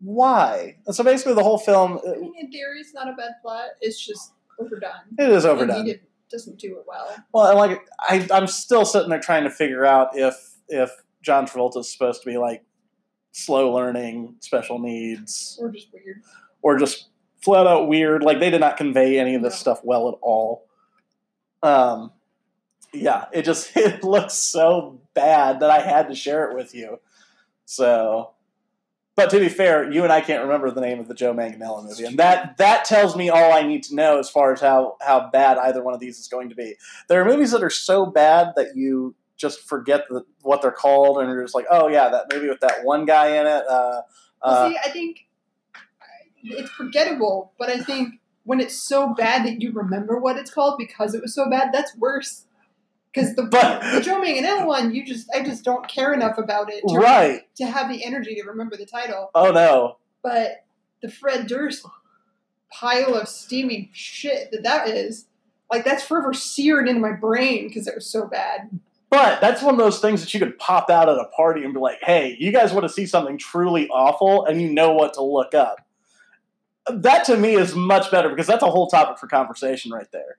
Why? And so basically, the whole film, uh, I mean, in theory, it's not a bad plot. It's just overdone. it is overdone. He did, doesn't do it well. Well, and like I, I'm still sitting there trying to figure out if if John Travolta is supposed to be like slow learning, special needs, Or just weird. or just flat out weird. Like they did not convey any of this No. stuff well at all. Um, yeah, it just it looks so bad that I had to share it with you. So, but to be fair, you and I can't remember the name of the Joe Manganiello movie, and that that tells me all I need to know as far as how how bad either one of these is going to be. There are movies that are so bad that you just forget the, what they're called, and you're just like, oh yeah, that movie with that one guy in it. Uh, Well, uh, see, I think it's forgettable, but I think when it's so bad that you remember what it's called because it was so bad, that's worse. Because the, But- the Joe Manganiello one, you just I just don't care enough about it to, right. to have the energy to remember the title. Oh no. But the Fred Durst pile of steaming shit that that is, like that's forever seared into my brain because it was so bad. But that's one of those things that you could pop out at a party and be like, hey, you guys want to see something truly awful and you know what to look up. That to me is much better because that's a whole topic for conversation right there.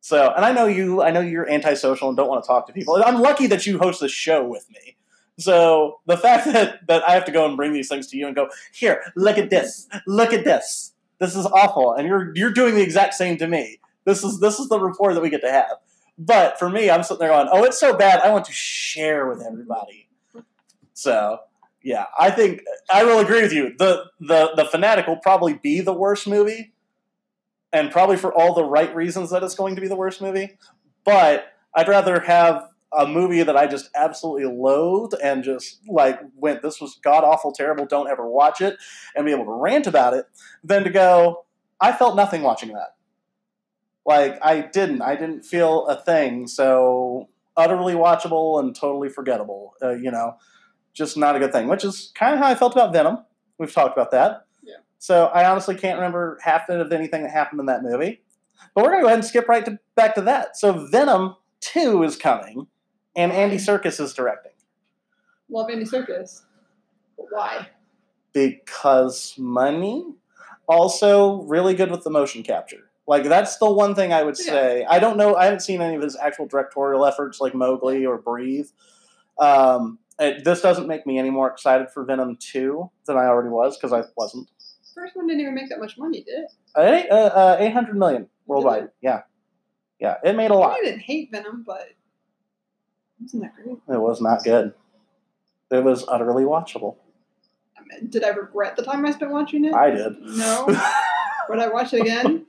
So, and I know you, I know you're antisocial and don't want to talk to people. I'm lucky that you host this show with me. So the fact that, that I have to go and bring these things to you and go, here, look at this, look at this. This is awful. And you're you're doing the exact same to me. This is this is the rapport that we get to have. But for me, I'm sitting there going, "Oh, it's so bad. I want to share with everybody." So, yeah, I think I will agree with you. the the The Fanatic will probably be the worst movie, and probably for all the right reasons that it's going to be the worst movie. But I'd rather have a movie that I just absolutely loathed and just like went, "This was god awful, terrible. Don't ever watch it," and be able to rant about it, than to go, "I felt nothing watching that." Like I didn't. I didn't feel a thing. So utterly watchable and totally forgettable. Uh, you know, just not a good thing. Which is kind of how I felt about Venom. We've talked about that. So I honestly can't remember half of anything that happened in that movie. But we're gonna go ahead and skip right to, back to that. So Venom Two is coming, and Andy Serkis is directing Love Andy Serkis. But why? because money. Also, really good with the motion capture. Like that's the one thing I would Yeah. say. I don't know. I haven't seen any of his actual directorial efforts like Mowgli or Breathe. Um, it, this doesn't make me any more excited for Venom Two than I already was because I wasn't. First one didn't even make that much money, did it? Eight, uh, uh, 800 million worldwide. Yeah, yeah, it made a lot. I didn't hate Venom, but wasn't that great? It was not good. It was utterly watchable. I mean, did I regret the time I spent watching it? I did. No. Would I watch it again?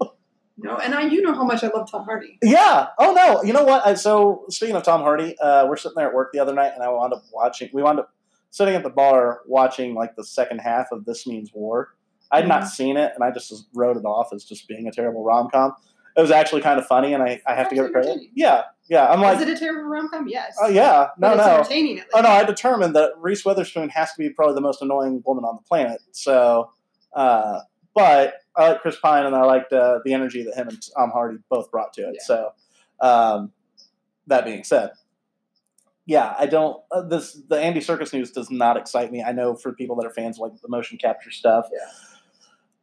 No. And I, you know how much I love Tom Hardy. Yeah. Oh no. You know what? I, so speaking of Tom Hardy, uh, we're sitting there at work the other night, and I wound up watching. We wound up sitting at the bar watching like the second half of This Means War. I'd not Mhm. seen it, and I just wrote it off as just being a terrible rom com. It was actually kind of funny, and I, I have to give it credit. entertaining. Yeah. Yeah. I'm like, Is it a terrible rom com? Yes. oh yeah. No, but it's no. entertaining at least. Oh no, I determined that Reese Witherspoon has to be probably the most annoying woman on the planet. So, uh, but I like Chris Pine, and I liked uh, the energy that him and Tom Hardy both brought to it. Yeah. So, um, that being said, yeah, I don't. Uh, this the Andy Serkis news does not excite me. I know for people that are fans of, like the motion capture stuff. Yeah.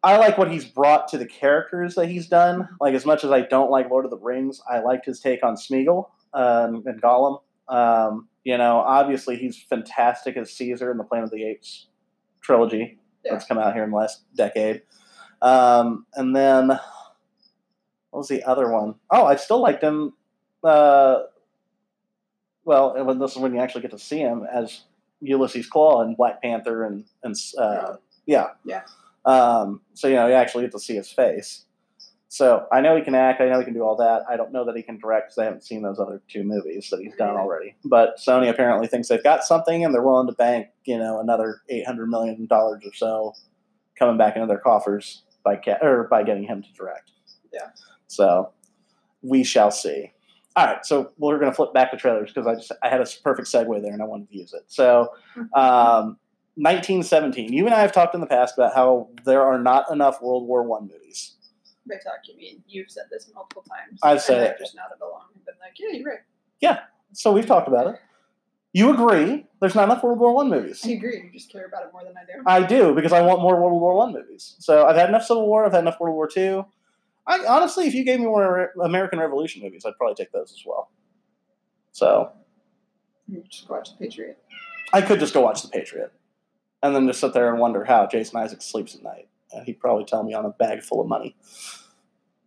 I like what he's brought to the characters that he's done. Like as much as I don't like Lord of the Rings, I liked his take on Smeagol um, and Gollum. Um, you know, obviously he's fantastic as Caesar in the Planet of the Apes trilogy Yeah. that's come out here in the last decade. Um, and then what was the other one? Oh, I still liked him. Uh, well, when this is when you actually get to see him as Ulysses Klaue in Black Panther and and uh, yeah, Yeah. Um, so you know, you actually get to see his face. So I know he can act. I know he can do all that. I don't know that he can direct because I haven't seen those other two movies that he's done already. But Sony apparently thinks they've got something, and they're willing to bank you know another eight hundred million dollars or so coming back into their coffers by ca- or by getting him to direct. Yeah. So we shall see. All right, so we're going to flip back to trailers because I just I had a perfect segue there and I wanted to use it. So, um, 1917. You and I have talked in the past about how there are not enough World War One movies. by talk, you mean you've said this multiple times. I've said it. Just nodded along and been like, yeah, you're right. Yeah. So we've talked about it. You agree? There's not enough World War One movies. I agree. You just care about it more than I do. I do because I want more World War One movies. So I've had enough Civil War. I've had enough World War Two. I honestly, if you gave me more American Revolution movies, I'd probably take those as well. So You just go watch The Patriot. I could just go watch The Patriot, and then just sit there and wonder how Jason Isaacs sleeps at night, and he'd probably tell me on a bag full of money.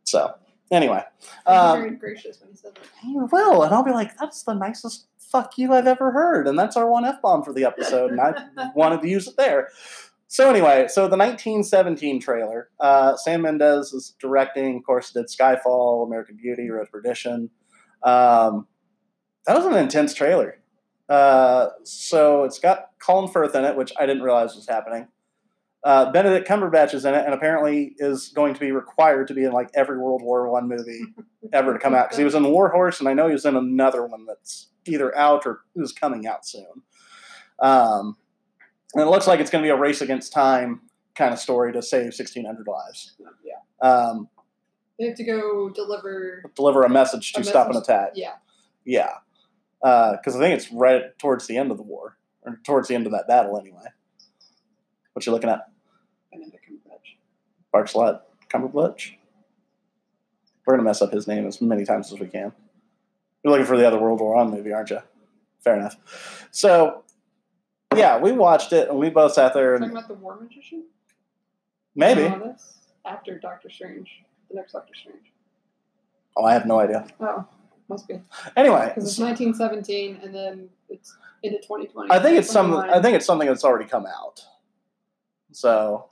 So anyway, um, very gracious when he said that. he will, and I'll be like, "That's the nicest fuck you I've ever heard," and that's our one f bomb for the episode, and I wanted to use it there. So anyway, so the 1917 trailer, uh, Sam Mendes is directing. Of course, did Skyfall, American Beauty, Road Perdition. Um, that was an intense trailer. Uh, so it's got Colin Firth in it, which I didn't realize was happening. Uh, Benedict Cumberbatch is in it, and apparently is going to be required to be in like every World War One movie ever to come out because he was in The War Horse, and I know he was in another one that's either out or is coming out soon. Um, and it looks like it's going to be a race against time kind of story to save 1,600 lives. Yeah. Um, They have to go deliver. deliver a message to A stop an attack. Yeah. Yeah, Uh, because I think it's right towards the end of the war, or towards the end of that battle, anyway. What you looking at, Benedict Cumberbatch. Cumberbatch? We're gonna mess up his name as many times as we can. You're looking for the other World War One movie, aren't you? Fair enough. So, yeah, we watched it, and we both sat there Talking about the War Magician? maybe. After Doctor Strange. The next Doctor Strange. Oh, I have no idea. Oh, must be. Anyway, Because it's 1917 and then it's into 2020. I think it's some. I think it's something that's already come out. So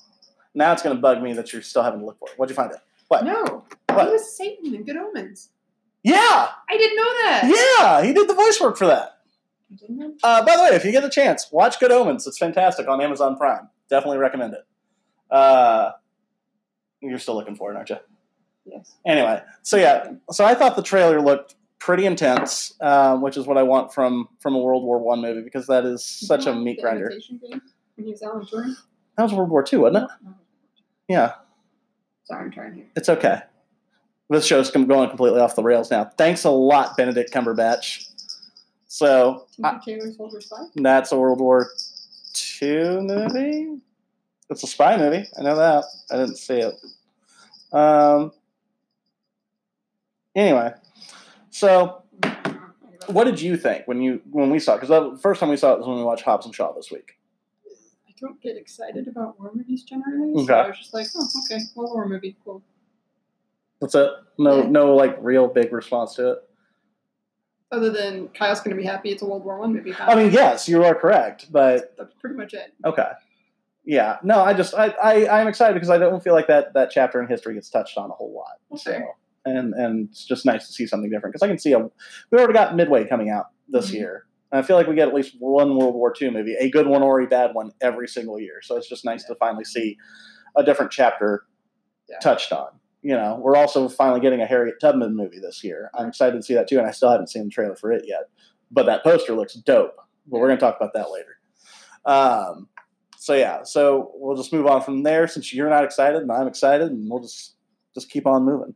now it's going to bug me that you're still having to look for it. What'd you find it? What? No. What? He was Satan in Good Omens. Yeah, I didn't know that. yeah, he did the voice work for that. Uh, by the way, if you get a chance, watch Good Omens. It's fantastic on Amazon Prime. Definitely recommend it. Uh, you're still looking for it, aren't you? Yes. Anyway, so yeah, so I thought the trailer looked pretty intense, um, which is what I want from from a World War One movie because that is such a meat grinder. Imitation Game when he was Alan Turing? That was World War Two, wasn't it? No. Yeah. Sorry, I'm trying here. It's okay. This show's going completely off the rails now. Thanks a lot, Benedict Cumberbatch. So Tinker Tailor Soldier Spy? that's a World War II movie. It's a spy movie. I know that. I didn't see it. Um. Anyway, so what did you think when you when we saw? Because the first time we saw it was when we watched Hobbs and Shaw this week. I don't get excited about war movies generally, so Okay. I was just like, oh, okay, well, war movie, cool. That's it. No, Yeah. no, like real big response to it. Other than Kyle's going to be happy it's a World War One movie. I mean, yes, you are correct, but that's pretty much it. Okay. Yeah. No, I just I, I I'm excited because I don't feel like that that chapter in history gets touched on a whole lot. So Okay. And and it's just nice to see something different because I can see a we already got Midway coming out this Mhm. year. And I feel like we get at least one World War II movie, a good one or a bad one, every single year. So it's just nice to finally see a different chapter Yeah. touched on. You know, we're also finally getting a Harriet Tubman movie this year. I'm excited to see that too, and I still haven't seen the trailer for it yet. But that poster looks dope. But we're going to talk about that later. Um, so yeah, so we'll just move on from there since you're not excited and I'm excited, and we'll just just keep on moving.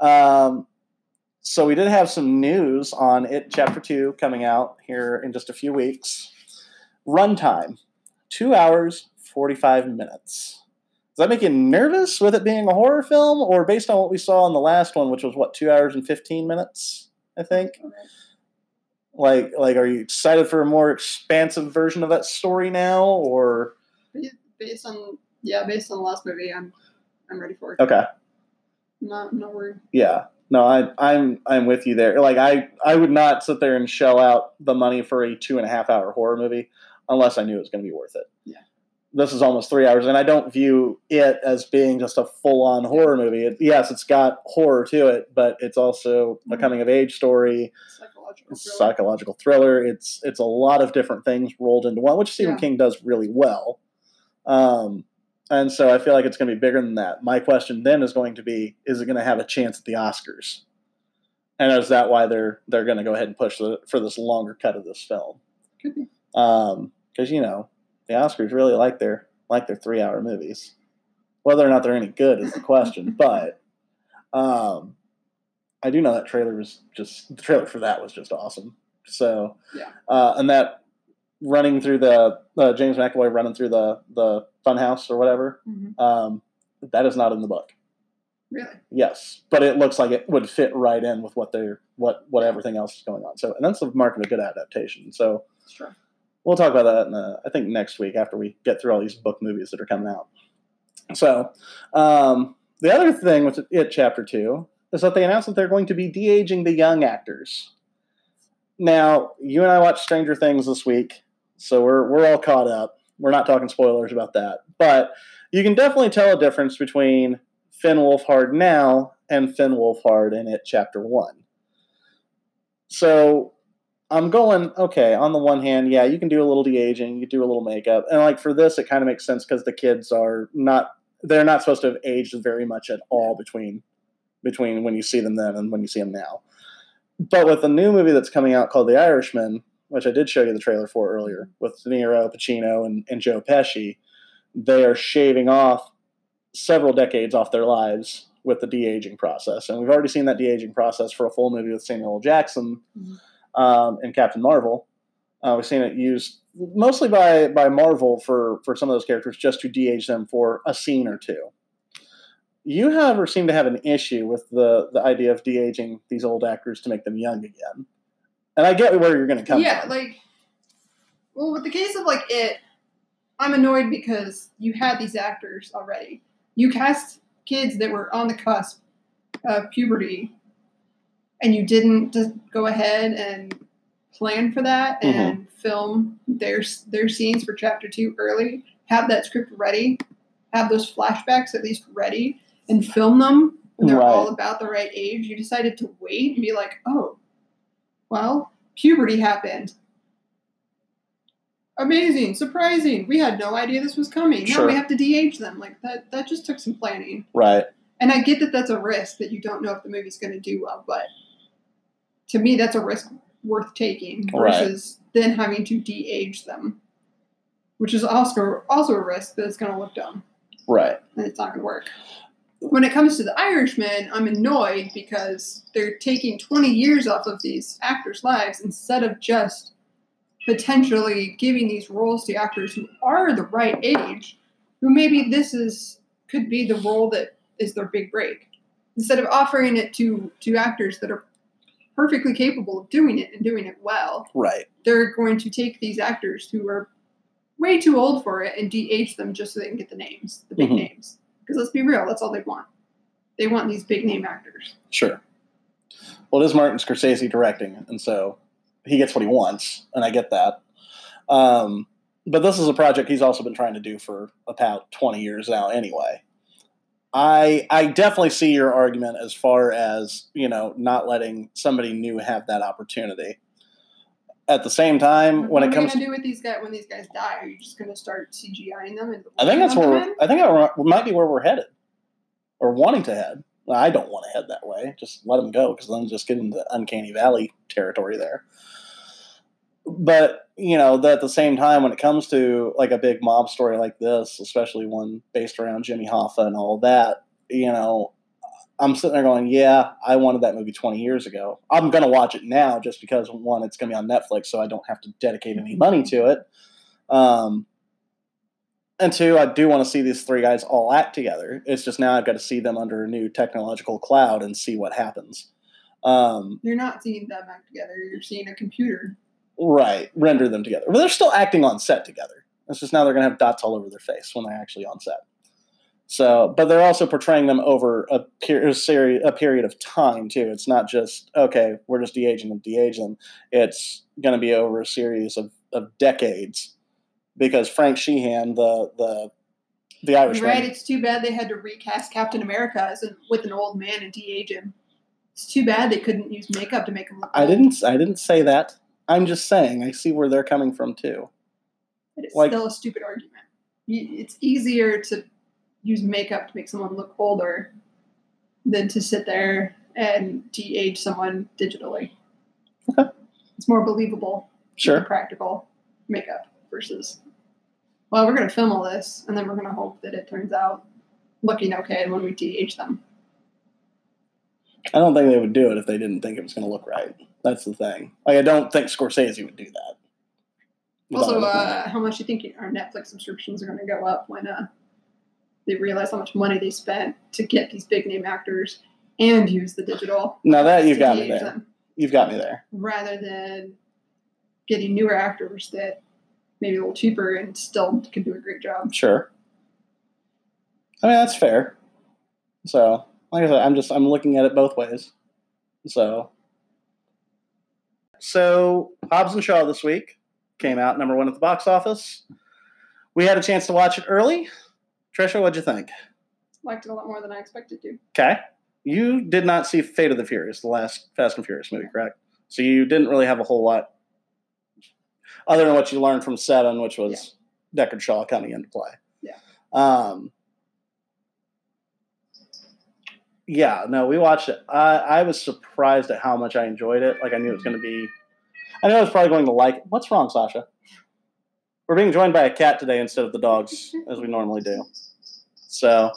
Um, so we did have some news on it, Chapter Two, coming out here in just a few weeks. Runtime, two hours forty five minutes. Does that make you nervous with it being a horror film, or based on what we saw in the last one, which was what two hours and fifteen minutes? I think. Like, like, are you excited for a more expansive version of that story now, or Based on yeah, based on the last movie, I'm I'm ready for it. okay? Not not worried. Yeah. No, I, I'm I'm with you there. Like I, I would not sit there and shell out the money for a two and a half hour horror movie unless I knew it was going to be worth it. Yeah. This is almost three hours, and I don't view it as being just a full on horror movie. It, yes, it's got horror to it, but it's also a Mhm. coming of age story, Psychological thriller. psychological thriller. It's it's a lot of different things rolled into one, which Stephen Yeah. King does really well. Um, and so I feel like it's going to be bigger than that. My question then is going to be: Is it going to have a chance at the Oscars? And is that why they're they're going to go ahead and push the, for this longer cut of this film? Could be. Because you know the Oscars really like their like their three hour movies. Whether or not they're any good is the question, but Um, I do know that trailer was just the trailer for that was just awesome. So Yeah. uh, and that running through the uh, James McAvoy running through the the funhouse or whatever. Mhm. Um, that is not in the book. Really? Yes, but it looks like it would fit right in with what they're what what everything else is going on. So and that's the mark of a good adaptation. So Sure. we'll talk about that in uh, I think next week after we get through all these book movies that are coming out. So um, the other thing with it chapter two is that they announced that they're going to be de aging the young actors. Now you and I watched Stranger Things this week, so we're we're all caught up. We're not talking spoilers about that, but you can definitely tell a difference between Finn Wolfhard now and Finn Wolfhard in it chapter one. So I'm going, okay, on the one hand, yeah, you can do a little de aging, you do a little makeup. And like for this, it kind of makes sense because the kids are not they're not supposed to have aged very much at all between between when you see them then and when you see them now. But with the new movie that's coming out called The Irishman, which I did show you the trailer for earlier, with De Niro, Pacino, and, and Joe Pesci, they are shaving off several decades off their lives with the de aging process. And we've already seen that de aging process for a full movie with Samuel L. Jackson Mhm. um, and Captain Marvel. Uh, we've seen it used mostly by, by Marvel for, for some of those characters just to de age them for a scene or two. You, however, seem to have an issue with the, the idea of de aging these old actors to make them young again. And I get where you're going to come from. yeah, from. like, well, with the case of like it, I'm annoyed because you had these actors already. You cast kids that were on the cusp of puberty, and you didn't just go ahead and plan for that Mm-hmm. and film their their scenes for chapter two early. Have that script ready. Have those flashbacks at least ready, and film them when they're Right. all about the right age. You decided to wait and be like, oh, well, puberty happened. Amazing, surprising. We had no idea this was coming. Now Sure. we have to de-age them. Like that that just took some planning. right. And I get that that's a risk that you don't know if the movie's going to do well, but to me that's a risk worth taking Right. versus then having to de-age them, which is also also a risk that it's going to look dumb Right. and it's not going to work. When it comes to the Irishman, I'm annoyed because they're taking 20 years off of these actors' lives instead of just potentially giving these roles to actors who are the right age, who maybe this is could be the role that is their big break. Instead of offering it to to actors that are perfectly capable of doing it and doing it well, Right. they're going to take these actors who are way too old for it and de-age them just so they can get the names, the big Mhm. names. Because let's be real, that's all they want. They want these big name actors. Sure. Well, it is Martin Scorsese directing, and so he gets what he wants, and I get that. Um, but this is a project he's also been trying to do for about 20 years now, anyway. I I definitely see your argument as far as you know not letting somebody new have that opportunity. At the same time, when what it are comes, gonna do with these guys when these guys die? Are you just gonna start CGIing them? And I think that's where we're, I think that might be where we're headed, or wanting to head. I don't want to head that way. Just let them go because then just get into uncanny valley territory there. But you know, that at the same time, when it comes to like a big mob story like this, especially one based around Jimmy Hoffa and all that, you know, I'm sitting there going, "Yeah, I wanted that movie 20 years ago. I'm gonna watch it now just because one, it's gonna be on Netflix, so I don't have to dedicate any money to it." Um, and two, I do want to see these three guys all act together. It's just now I've got to see them under a new technological cloud and see what happens. Um, You're not seeing them act together. You're seeing a computer. right, render them together. But they're still acting on set together. It's just now they're going to have dots all over their face when they're actually on set. So, but they're also portraying them over a, per- a, seri- a period of time too. It's not just okay, we're just de-aging them, de-age them. It's going to be over a series of, of decades because Frank Sheeran, the the the Irishman, Right? It's too bad they had to recast Captain America as an, with an old man and de-age him. It's too bad they couldn't use makeup to make him look. I old. didn't. I didn't say that. I'm just saying. I see where they're coming from too. But it's like- still a stupid argument. It's easier to use makeup to make someone look older than to sit there and de-age someone digitally. Okay. It's more believable, Sure. practical makeup versus. Well, we're going to film all this, and then we're going to hope that it turns out looking okay when we de-age them. I don't think they would do it if they didn't think it was going to look right. That's the thing. Like I don't think Scorsese would do that. Also, uh, how much do you think our Netflix subscriptions are going to go up when uh, they realize how much money they spent to get these big name actors and use the digital? now that you've got me there, them, you've got me there. rather than getting newer actors that maybe a little cheaper and still can do a great job. Sure. I mean that's fair. So, like I said, I'm just I'm looking at it both ways. So, so Hobbs and Shaw this week came out number one at the box office. We had a chance to watch it early. Trisha, what'd you think? Liked it a lot more than I expected to. Okay, you did not see Fate of the Furious, the last Fast and Furious movie, correct? So you didn't really have a whole lot other than what you learned from Seven, which was Deckard Shaw coming into play. Yeah. Um, yeah, no, we watched it. I, I was surprised at how much I enjoyed it. Like I knew it was going to be. I knew I was probably going to like. it. What's wrong, Sasha? We're being joined by a cat today instead of the dogs, as we normally do. So,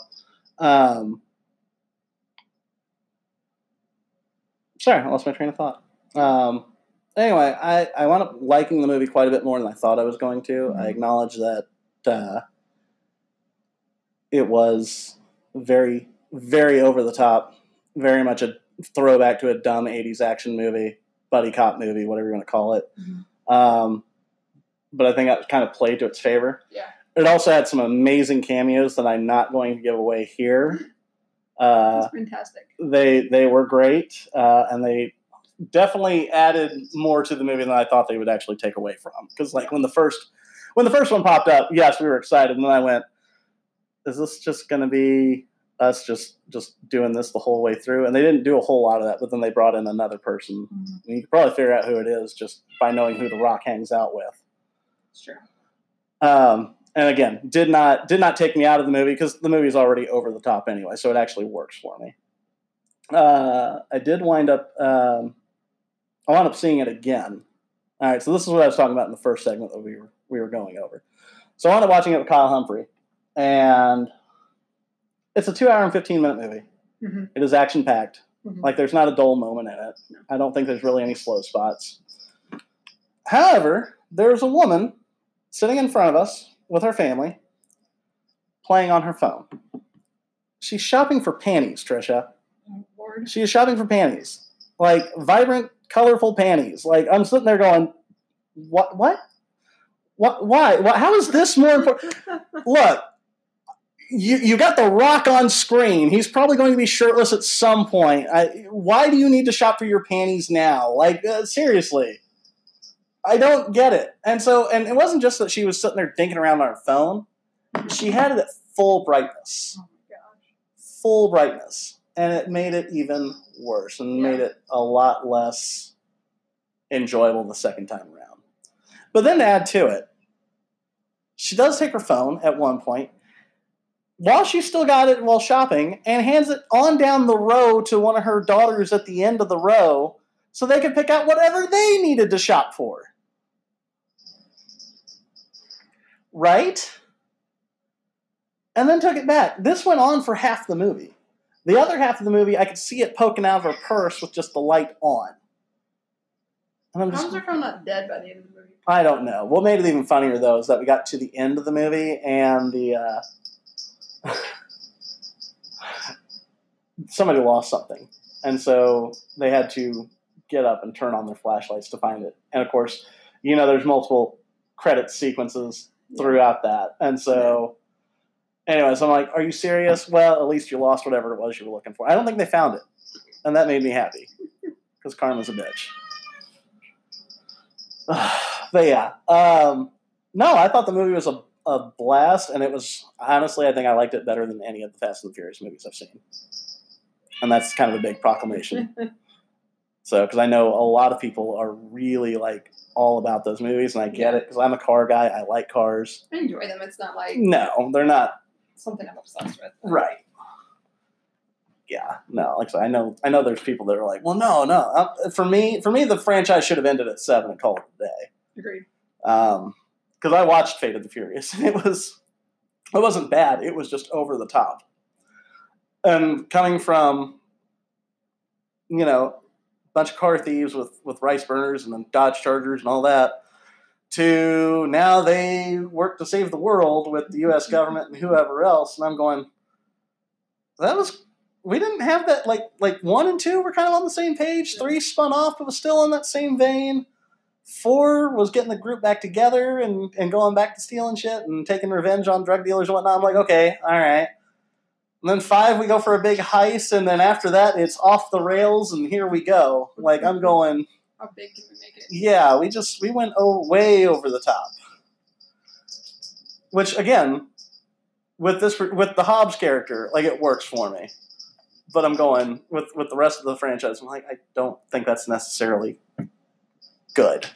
um, sorry, I lost my train of thought. Um, anyway, I, I wound up liking the movie quite a bit more than I thought I was going to. I Mhm. acknowledge that uh, it was very, very over the top, very much a throwback to a dumb 80s action movie, buddy cop movie, whatever you want to call it. Mhm. Um, but I think that kind of played to its favor. Yeah. It also had some amazing cameos that I'm not going to give away here. Uh, It's fantastic. they they were great, uh, and they definitely added more to the movie than I thought they would actually take away from. Because like when the first when the first one popped up, yes, we were excited, and then I went, "Is this just going to be us just just doing this the whole way through?" And they didn't do a whole lot of that, but then they brought in another person, and you could probably figure out who it is just by knowing who The Rock hangs out with. Sure. Um, and again, did not did not take me out of the movie because the movie's already over the top anyway, so it actually works for me. Uh, I did wind up. Um, I wound up seeing it again. All right, so this is what I was talking about in the first segment that we were we were going over. So I wound up watching it with Kyle Humphrey, and it's a two hour and fifteen minute movie. hmm It is action packed. Mhm. Like there's not a dull moment in it. I don't think there's really any slow spots. However, there's a woman sitting in front of us with her family playing on her phone. She's shopping for panties, Trisha. Oh, She is shopping for panties. Like vibrant, colorful panties. Like I'm sitting there going, What what? What why? What, how is this more important? Look, you you got the rock on screen. He's probably going to be shirtless at some point. I, why do you need to shop for your panties now? Like uh, seriously, I don't get it. And so, and it wasn't just that she was sitting there dinking around on her phone. She had it at full brightness, Oh my gosh. full brightness, and it made it even worse and made it a lot less enjoyable the second time around. But then to add to it, she does take her phone at one point while she's still got it while shopping and hands it on down the row to one of her daughters at the end of the row so they could pick out whatever they needed to shop for. Right? And then took it back. This went on for half the movie. The other half of the movie, I could see it poking out of her purse with just the light on. And I'm just was her not dead by the end of the movie? I don't know. What made it even funnier though is that we got to the end of the movie and the uh, somebody lost something, and so they had to get up and turn on their flashlights to find it. And of course, you know, there's multiple credit sequences throughout that, and so. Anyways, I'm like, "Are you serious?" Well, at least you lost whatever it was you were looking for. I don't think they found it, and that made me happy because karma's a bitch. but yeah, um, no, I thought the movie was a, a blast, and it was honestly, I think I liked it better than any of the Fast and the Furious movies I've seen, and that's kind of a big proclamation. so, because I know a lot of people are really like all about those movies, and I get it because I'm a car guy. I like cars. I enjoy them. It's not like No, they're not something I'm obsessed with. right. Yeah, no. Like I said, I know, I know. There's people that are like, well, no, no. Uh, for me, for me, the franchise should have ended at seven and called it a day. Agreed. Um, because I watched Fate of the Furious, and it was, it wasn't bad. It was just over the top. And coming from you know, bunch of car thieves with with rice burners and then Dodge Chargers and all that, to now they work to save the world with the U.S. government and whoever else. And I'm going, that was we didn't have that like like one and two were kind of on the same page. Three spun off, but was still in that same vein. Four was getting the group back together and, and going back to stealing shit and taking revenge on drug dealers and whatnot. I'm like, okay, all right. And then five, we go for a big heist, and then after that, it's off the rails, and here we go. Like I'm going, How big can we make it? yeah, we just we went oh, way over the top. Which again, with this with the Hobbs character, like it works for me. But I'm going with with the rest of the franchise. I'm like, I don't think that's necessarily good.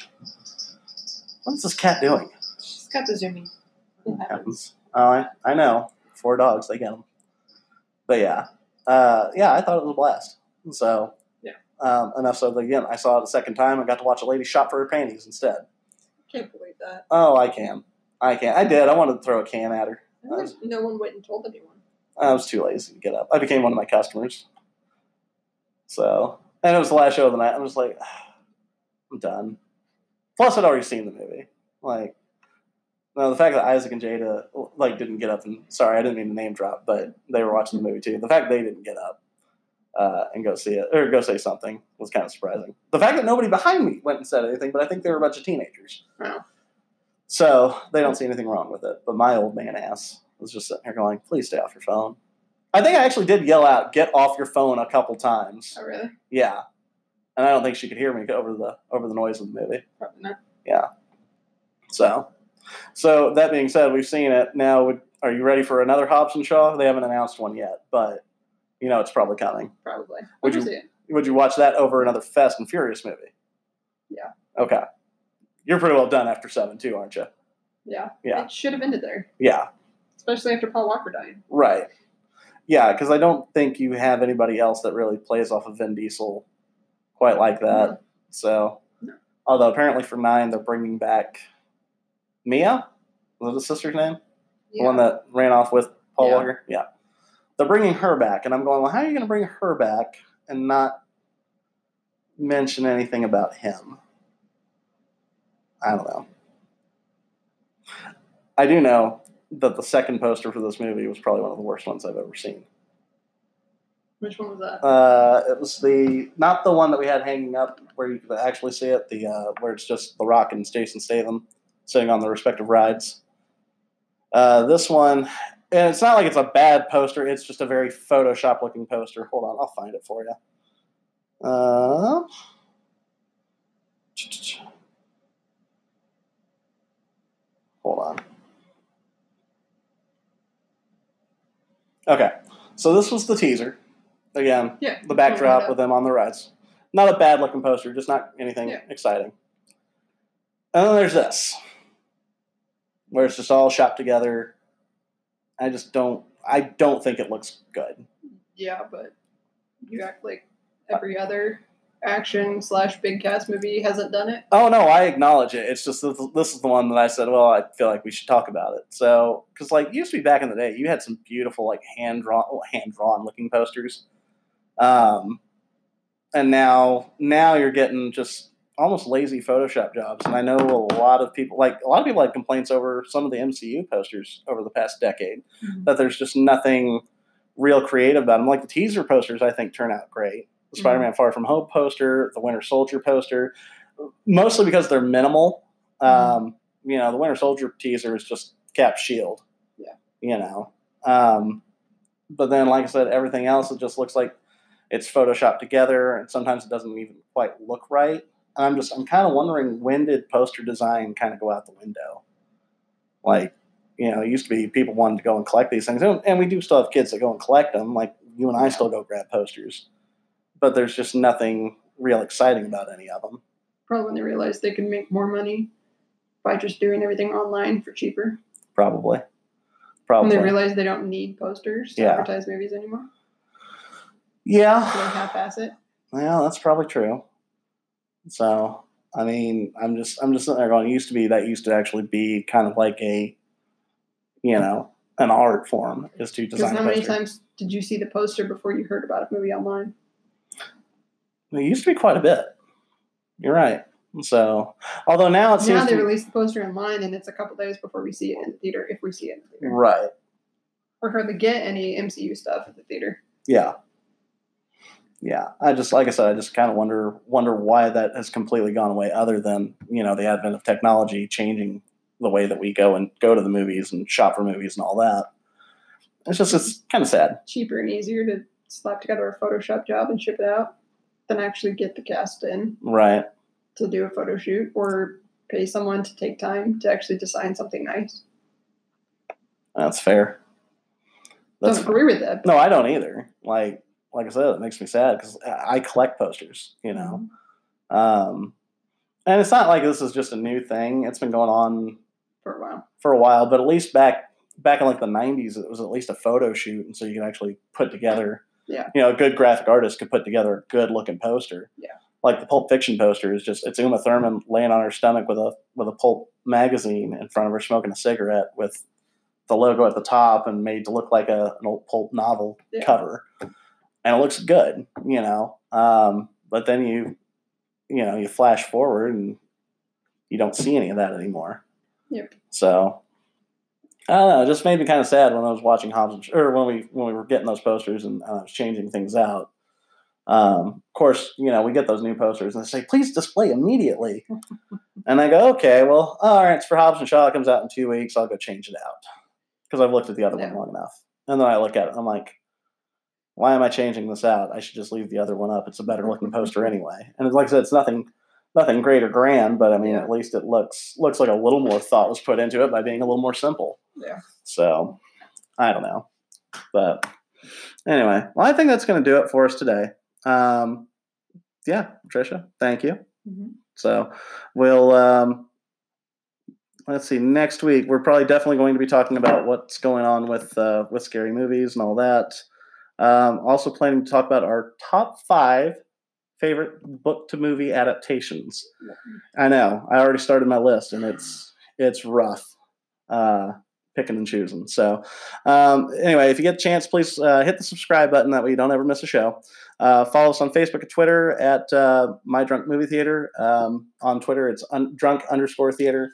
What is this cat doing? She's got the zooming. It happens. happens. Oh, I, I know. Four dogs, they get them. But yeah, uh, yeah, I thought it was a blast. So Yeah. um, enough so that again, I saw it a second time. I got to watch a lady shop for her panties instead. Can't believe that. Oh, I can, I can. I did. I wanted to throw a can at her. I wonder if no one went and told anyone. I was too lazy to get up. I became one of my customers. So, and it was the last show of the night. I'm just like, I'm done. Plus, I'd already seen the movie. Like, no, the fact that Isaac and Jada like didn't get up and sorry, I didn't mean to name drop, but they were watching the movie too. The fact they didn't get up uh, and go see it or go say something was kind of surprising. The fact that nobody behind me went and said anything, but I think they were a bunch of teenagers. Wow. So they don't see anything wrong with it. But my old man ass was just sitting here going, please stay off your phone. I think I actually did yell out, get off your phone a couple times. Oh, really? Yeah. And I don't think she could hear me over the over the noise of the movie. Probably not. Yeah. So so that being said, we've seen it. Now would are you ready for another Hobbs and Shaw? They haven't announced one yet, but you know it's probably coming. Probably. Would you- it. Would you watch that over another Fast and Furious movie? Yeah. Okay. You're pretty well done after seven too, aren't you? Yeah. Yeah. It should have ended there, Yeah. especially after Paul Walker died. Right. Yeah, because I don't think you have anybody else that really plays off of Vin Diesel quite like that. So, No. although apparently for nine they're bringing back Mia. Was that the sister's name? The one that ran off with Paul Yeah. Walker. Yeah, they're bringing her back, and I'm going. Well, how are you going to bring her back and not mention anything about him? I don't know. I do know that the second poster for this movie was probably one of the worst ones I've ever seen. Which one was that? Uh, it was the not the one that we had hanging up where you could actually see it. The uh, where it's just The Rock and Jason Statham sitting on the respective rides. Uh, this one, and it's not like it's a bad poster. It's just a very Photoshop looking poster. Hold on, I'll find it for you. Uh, hold on. Okay, so this was the teaser. Again, yeah. the backdrop with them on the rides. Not a bad looking poster, just not anything Yeah. exciting. And then there's this, where it's just all shot together. I just don't. I don't think it looks good. Yeah, but you act like every other action slash big cast movie hasn't done it. Oh no, I acknowledge it. It's just this, this is the one that I said. Well, I feel like we should talk about it. So, because like used to be back in the day, you had some beautiful like hand drawn, hand drawn looking posters. Um, and now now you're getting just almost lazy Photoshop jobs. And I know a lot of people like a lot of people had complaints over some of the MCU posters over the past decade Mhm. that there's just nothing real creative about them. Like the teaser posters, I think turn out great. The Mhm. Spider-Man Far From Home poster, the Winter Soldier poster, mostly because they're minimal. Um, you know, the Winter Soldier teaser is just Cap Shield. Yeah. You know, um, but then, like I said, everything else it just looks like it's photoshopped together, and sometimes it doesn't even quite look right. And I'm just I'm kind of wondering when did poster design kind of go out the window? Like, you know, it used to be people wanted to go and collect these things, and we do still have kids that go and collect them. Like you and I still go grab posters, but there's just nothing real exciting about any of them. Probably when they realized they could make more money by just doing everything online for cheaper. Probably, Probably. When they realize they don't need posters to Yeah. advertise movies anymore, so they yeah, half-ass it. well, that's probably true. So, I mean, I'm just I'm just sitting there going. It used to be that used to actually be kind of like a, you know, an art form is to design. how many times did you see the poster before you heard about a movie online? It used to be quite a bit. You're right. So, although now it seems Now they to- release the poster online, and it's a couple days before we see it in the theater, if we see it in the theater. right. Or hardly get any MCU stuff at the theater. Yeah. Yeah. I just like I said, I just kind of wonder wonder why that has completely gone away, other than, you know, the advent of technology changing the way that we go and go to the movies and shop for movies and all that. It's just it's kind of sad. Cheaper and easier to slap together a Photoshop job and ship it out than actually get the cast in Right. to do a photo shoot or pay someone to take time to actually design something nice. That's fair. That's Don't agree with that. no, I don't either. Like like I said, it makes me sad because I collect posters, you know. Um, and it's not like this is just a new thing. It's been going on For a while. for a while, but at least back back in like the '90s, it was at least a photo shoot, and so you could actually put together. Yeah. You know, a good graphic artist could put together a good looking poster. Yeah. Like the Pulp Fiction poster is just it's Uma Thurman laying on her stomach with a with a pulp magazine in front of her smoking a cigarette with the logo at the top and made to look like a, an old pulp novel Yeah. cover. And it looks good, you know. Um, but then you you know, you flash forward and you don't see any of that anymore. Yep. So I don't know. It just made me kind of sad when I was watching Hobbs and, or when we when we were getting those posters and I was changing things out. Um, of course, you know we get those new posters and they say please display immediately, and I go okay, well, all right, it's for Hobbs and Shaw. It comes out in two weeks. I'll go change it out because I've looked at the other Yeah. one long enough, and then I look at it. I'm like, why am I changing this out? I should just leave the other one up. It's a better looking poster anyway. And like I said, it's nothing nothing great or grand, but I mean, Yeah. at least it looks looks like a little more thought was put into it by being a little more simple. Yeah. So I don't know, but anyway, well, I think that's going to do it for us today. Um, yeah, Trisha, thank you. Mhm. So we'll um, let's see. Next week, we're probably definitely going to be talking about what's going on with uh, with scary movies and all that. Um, also planning to talk about our top five favorite book to movie adaptations. I know I already started my list, and it's it's rough uh, picking and choosing. So um, anyway, if you get a chance, please uh, hit the subscribe button. That way you don't ever miss a show. Uh, follow us on Facebook and Twitter at uh, My Drunk Movie Theater. Um, on Twitter, it's un- drunk underscore theater.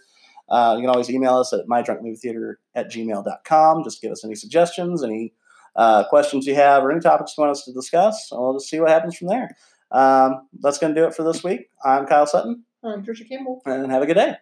Uh, you can always email us at mydrunkmovietheater at gmail.com. Just give us any suggestions, any uh, questions you have, or any topics you want us to discuss, and we'll just see what happens from there. Um, that's going to do it for this week. I'm Kyle Sutton, I'm Trisha Campbell. and have a good day.